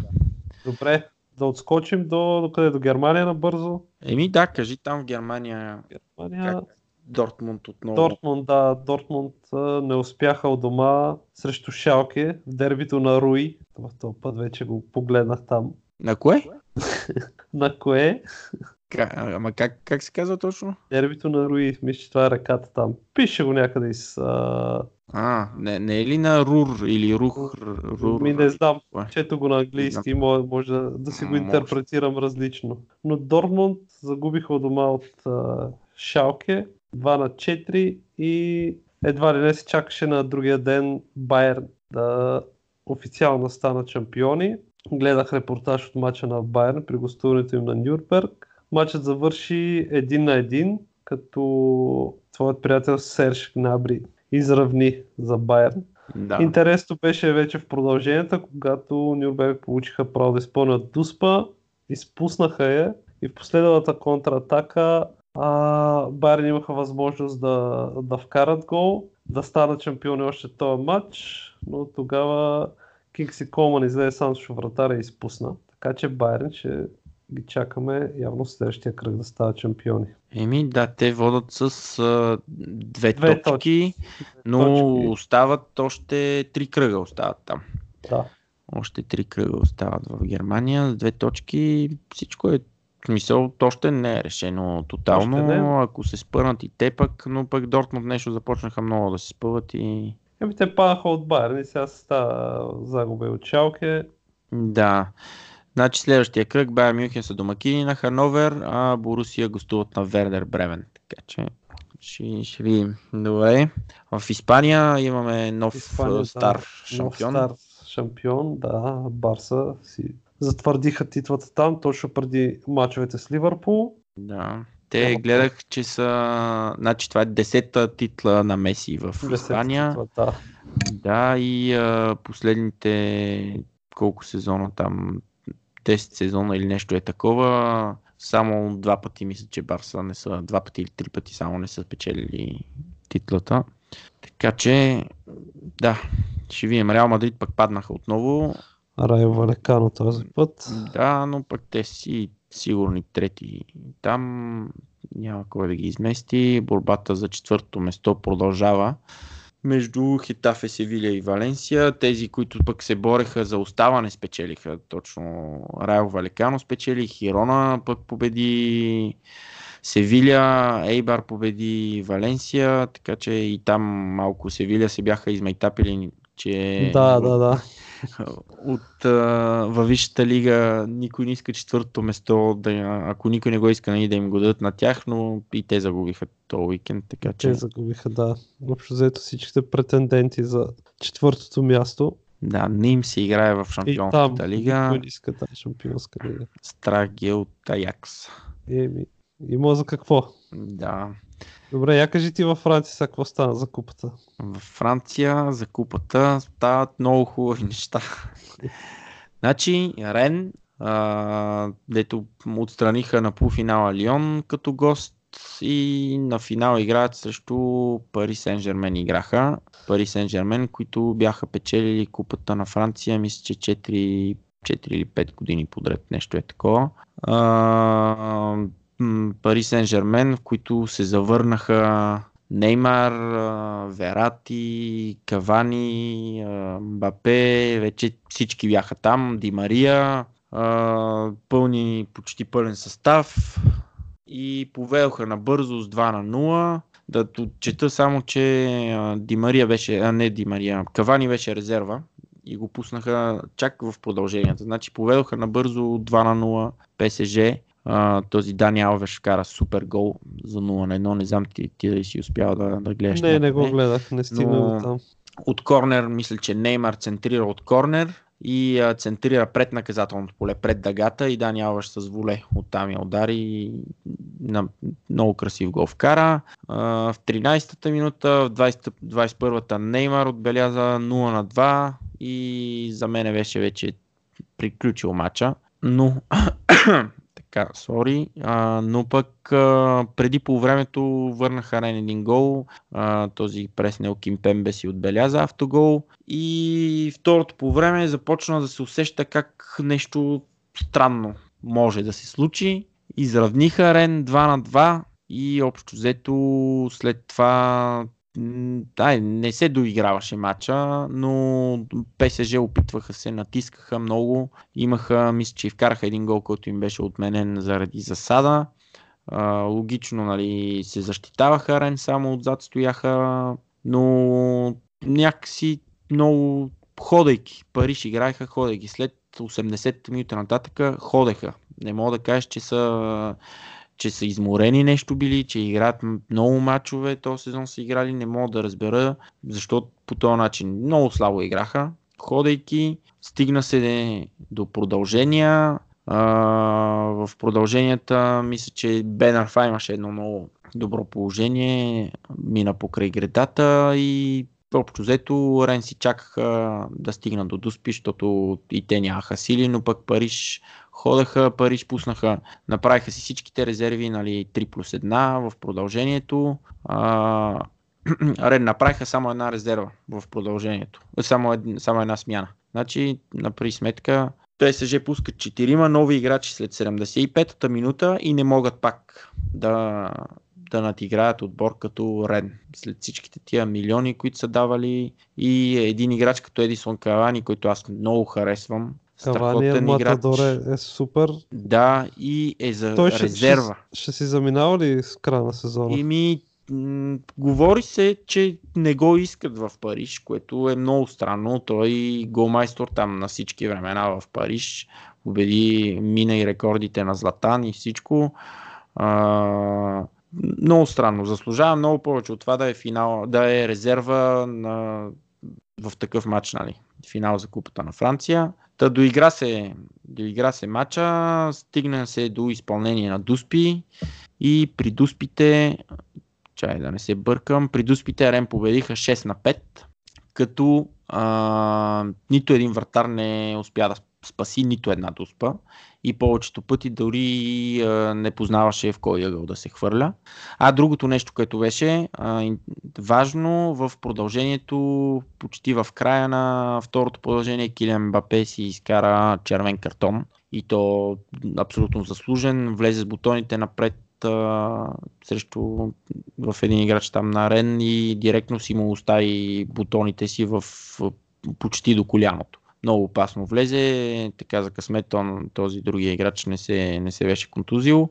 Добре, да отскочим до, до къде? До Германия набързо.
Еми да, кажи там в Германия
Германия.
как Дортмунд отново.
Дортмунд, да, Дортмунд не успяха от дома срещу Шалке в дербито на Руи. В този път вече го погледнах там.
На кое?
На кое?
Ка, ама как, как се казва точно?
Дербито на Руи, мисля, че това е ръката там. Пише го някъде из... А...
А, не, не е ли на Рур или Рух? Рур?
Ми не знам, чето го на английски, може, може да, да си го интерпретирам различно. Но Дортмунд загубиха от дома от а, Шалке 2 на 4 и едва ли не се чакаше на другия ден Байер да официално станат шампиони. Гледах репортаж от мача на Байерн при гостуването им на Нюрнберг. Матчът завърши един на един, като твоят приятел Серж Гнабри изравни за Байерн.
Да.
Интересното беше вече в продълженията, когато Нюрнберг получиха право да изпълнят Дуспа, изпуснаха я и в последвалата контратака а, Байерн имаха възможност да, да вкарат гол, да станат шампиони още този матч, но тогава Кингси Колман излезе сам с вратаря и изпусна. Така че Байерн ще ги чакаме явно в следващия кръг да стават шампиони.
Еми да, те водат с а, две,
Две
точки, но
точки.
остават още три кръга остават там.
Да.
Още три кръга остават в Германия. С две точки всичко е смисъл, още не е решено тотално.
Не.
Ако се спънат и те пък, но пък Дортмунд нещо започнаха много да се спъват и
Еми те падаха от Байерн и сега се става загуба и от Шалке.
Да. Значи следващия кръг Байер Мюнхен са домакини на Хановер, а Борусия гостуват на Вердер Бремен. Така че ще, ще видим. Добре. В Испания имаме нов
Испания,
стар
да,
шампион.
Нов стар шампион, да, Барса си затвърдиха титлата там, точно преди мачовете с Ливърпул.
Да. Те
Няма
гледах, че са... Значи това е десета титла на Меси в Испания.
титла, Да.
Да, и а, последните колко сезона там, 10 сезона или нещо е такова, само два пъти мисля, че Барса не са, два пъти или три пъти само не са спечелили титлата. Така че, да, ще видим. Реал Мадрид пък паднаха отново.
Райо Валекано този път.
Да, но пък те си сигурни трети там. Няма кой да ги измести. Борбата за четвърто место продължава между Хетафе, Севилия и Валенсия. Тези, които пък се бореха за оставане, спечелиха точно Райо Валекано спечели, Хирона пък победи Севилия, Ейбар победи Валенсия, така че и там малко Севилия се бяха измайтапили, че
Да, да, да.
От а, във Висшата лига никой не иска четвъртото место, да, ако никой не го иска нали, да им го дадат на тях, но и те загубиха този уикенд, така че
Те загубиха, да. Общо взето всичките претенденти за четвъртото място.
да, не им се играе в
И там
Шампионската лига.
никой не иска тази шампионска лига.
Страх ги от Аякс.
Еми, има за какво.
Да.
Добре, я кажи ти във Франция сега какво стана за купата.
В Франция за купата стават много хубави неща. значи, Рен а, дето отстраниха на полуфинала Лион като гост и на финал играят срещу Пари Сен Жермен играха. Пари Сен Жермен, които бяха печелили купата на Франция, мисля, че 4, 4 или 5 години подред, нещо е такова. Пари Сен Жермен, в които се завърнаха Неймар, Верати, Кавани, Бапе, вече всички бяха там, Ди Мария, пълни, почти пълен състав и поведоха набързо с 2 на 0. Да чета само, че Ди Мария беше, а не Ди Мария, Кавани беше резерва и го пуснаха чак в продължението. Значи поведоха набързо 2 на 0 ПСЖ а, този Дани Алвеш вкара супер гол за 0 на 1. Не знам ти, ти дали си успял да, да гледаш.
Не, не го гледах, не стигна до там.
От корнер, мисля, че Неймар центрира от корнер и а, центрира пред наказателното поле, пред дъгата и Дани Алваш с воле оттам я удари и на много красив гол вкара. А, в 13-та минута, в 20, 21-та Неймар отбеляза 0 на 2 и за мен беше вече приключил матча. Но така, сори. но пък а, преди по времето върнаха Рен един гол. А, този преснел Ким Пембе си отбеляза автогол. И второто по време започна да се усеща как нещо странно може да се случи. Изравниха Рен 2 на 2 и общо взето след това да, не се доиграваше матча, но ПСЖ опитваха се, натискаха много. Имаха, мисля, че вкараха един гол, който им беше отменен заради засада. А, логично, нали, се защитаваха, Рен само отзад стояха, но някакси много ходейки. Париж играеха ходейки. След 80 минути нататък ходеха. Не мога да кажеш, че са че са изморени нещо били, че играят много мачове този сезон са играли, не мога да разбера защо по този начин. Много слабо играха, ходейки, стигна се до продължения, а, в продълженията мисля, че Бен Арфа имаше едно много добро положение, мина покрай гредата и общо взето Рен си чакаха да стигна до Дуспи, защото и те нямаха сили, но пък Париж ходеха, Париж пуснаха, направиха си всичките резерви, нали, 3 плюс 1 в продължението. А, Рен направиха само една резерва в продължението. Само, ед, само една смяна. Значи, напри сметка, ПСЖ пускат 4 нови играчи след 75-та минута и не могат пак да, да надиграят отбор като Рен. След всичките тия милиони, които са давали и един играч като Едисон Кавани, който аз много харесвам.
Кавани играч. Е, е супер.
Да, и е за Той резерва.
Ще, ще си заминава ли с края на сезона?
ми, м- говори се, че не го искат в Париж, което е много странно. Той голмайстор там на всички времена в Париж. Победи, мина и рекордите на Златан и всичко. А, много странно. Заслужава много повече от това да е, финал, да е резерва на, в такъв матч, нали? Финал за купата на Франция. Та доигра се, доигра се матча, стигна се до изпълнение на Дуспи и при Дуспите, чай да не се бъркам, при Дуспите Рен победиха 6 на 5, като а, нито един вратар не успя да спаси нито една дуспа и повечето пъти дори а, не познаваше в кой ъгъл да се хвърля. А другото нещо, което беше а, важно в продължението, почти в края на второто продължение, Килиан Бапе си изкара червен картон и то абсолютно заслужен, влезе с бутоните напред срещу в един играч там на Рен и директно си му остави бутоните си в почти до коляното много опасно влезе. Така за късмет он, този другия играч не се, не се беше контузил.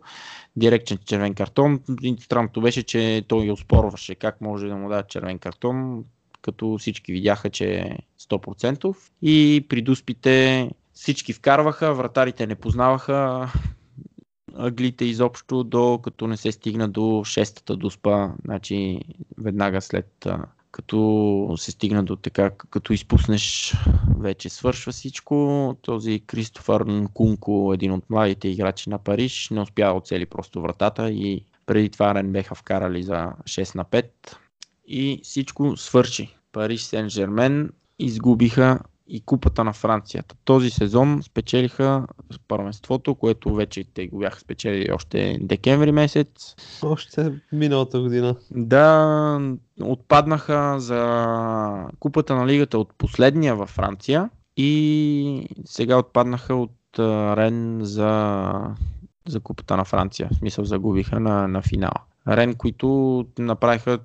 Директен червен картон. Странното беше, че той оспорваше как може да му даде червен картон, като всички видяха, че е 100%. И при дуспите всички вкарваха, вратарите не познаваха аглите изобщо, докато не се стигна до шестата дуспа, значи веднага след като се стигна до така, като изпуснеш, вече свършва всичко. Този Кристофър Нкунко, един от младите играчи на Париж, не успя да оцели просто вратата и преди това Рен беха вкарали за 6 на 5 и всичко свърши. Париж Сен Жермен изгубиха и Купата на Франция. Този сезон спечелиха първенството, което вече те го бяха спечелили още декември месец.
Още миналата година.
Да, отпаднаха за Купата на лигата от последния във Франция и сега отпаднаха от Рен за, за Купата на Франция. В смисъл загубиха на, на финала. Рен, които направиха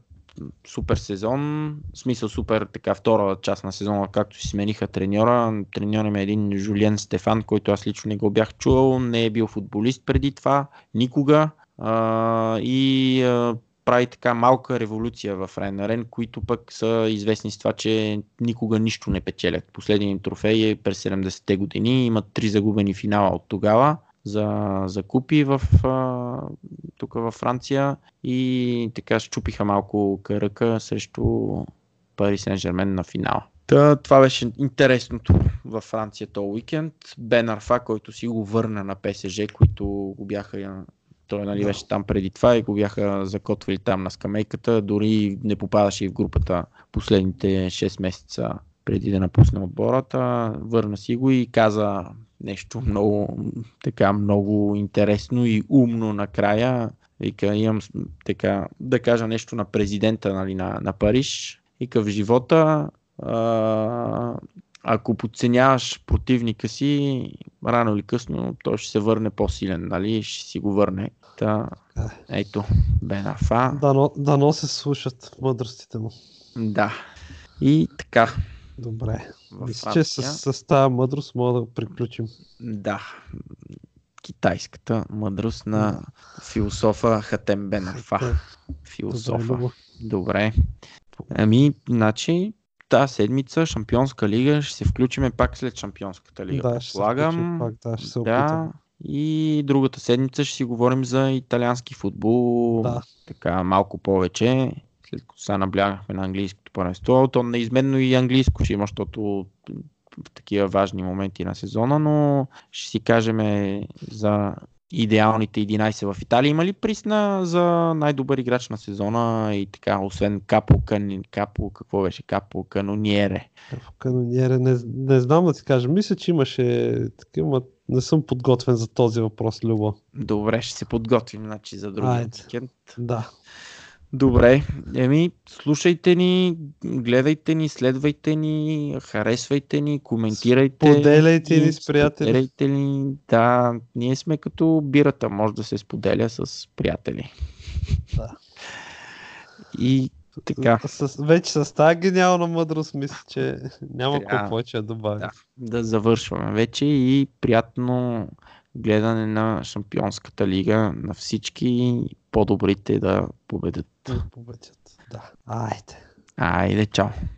супер сезон, в смисъл супер така втора част на сезона, както си смениха треньора. Треньора ми е един Жулиен Стефан, който аз лично не го бях чувал, не е бил футболист преди това, никога. А, и а, прави така малка революция в Рен. Рен, които пък са известни с това, че никога нищо не печелят. Последният им трофей е през 70-те години, имат три загубени финала от тогава за, за купи в, тук във Франция и така щупиха малко кръка срещу Пари Сен Жермен на финала. Та, това беше интересното във Франция този уикенд. Бен Арфа, който си го върна на ПСЖ, които го бяха той нали, беше там преди това и го бяха закотвали там на скамейката. Дори не попадаше и в групата последните 6 месеца преди да напусне отбората. Върна си го и каза нещо много, така, много интересно и умно накрая. Вика, имам така, да кажа нещо на президента нали, на, на Париж. И в живота, а, ако подценяваш противника си, рано или късно той ще се върне по-силен, нали? Ще си го върне. Та, ето, Бенафа.
Дано, дано се слушат мъдростите му.
Да. И така,
Добре. Мисля, че с, с тази мъдрост мога да приключим.
Да. Китайската мъдрост на философа Хатем Бен Арфа. Философа. Добре, Добре. Ами, значи, тази седмица Шампионска лига ще се включиме пак след Шампионската лига.
Да, ще Слагам. Пак, да, ще се
да, и другата седмица ще си говорим за италиански футбол. Да. Така малко повече след като сега наблягахме на английското първенство, то неизменно и английско ще има, защото в такива важни моменти на сезона, но ще си кажем за идеалните 11 в Италия. Има ли присна за най-добър играч на сезона и така, освен Капо, Кан... Капо какво беше? Капо Канониере.
Капо Канониере, не, не знам да ти кажа. Мисля, че имаше такива, не съм подготвен за този въпрос, Любо.
Добре, ще се подготвим значи, за другия уикенд.
Да.
Добре, еми, слушайте ни, гледайте ни, следвайте ни, харесвайте ни, коментирайте.
Споделяйте ни с приятели.
Споделяйте ни, да, ние сме като бирата, може да се споделя с приятели.
Да.
И така.
С, вече с тази гениална мъдрост мисля, че няма какво повече да добавя.
Да, да завършваме вече и приятно гледане на Шампионската лига на всички по-добрите да победят.
Да победят. Да. Айде.
Айде, чао.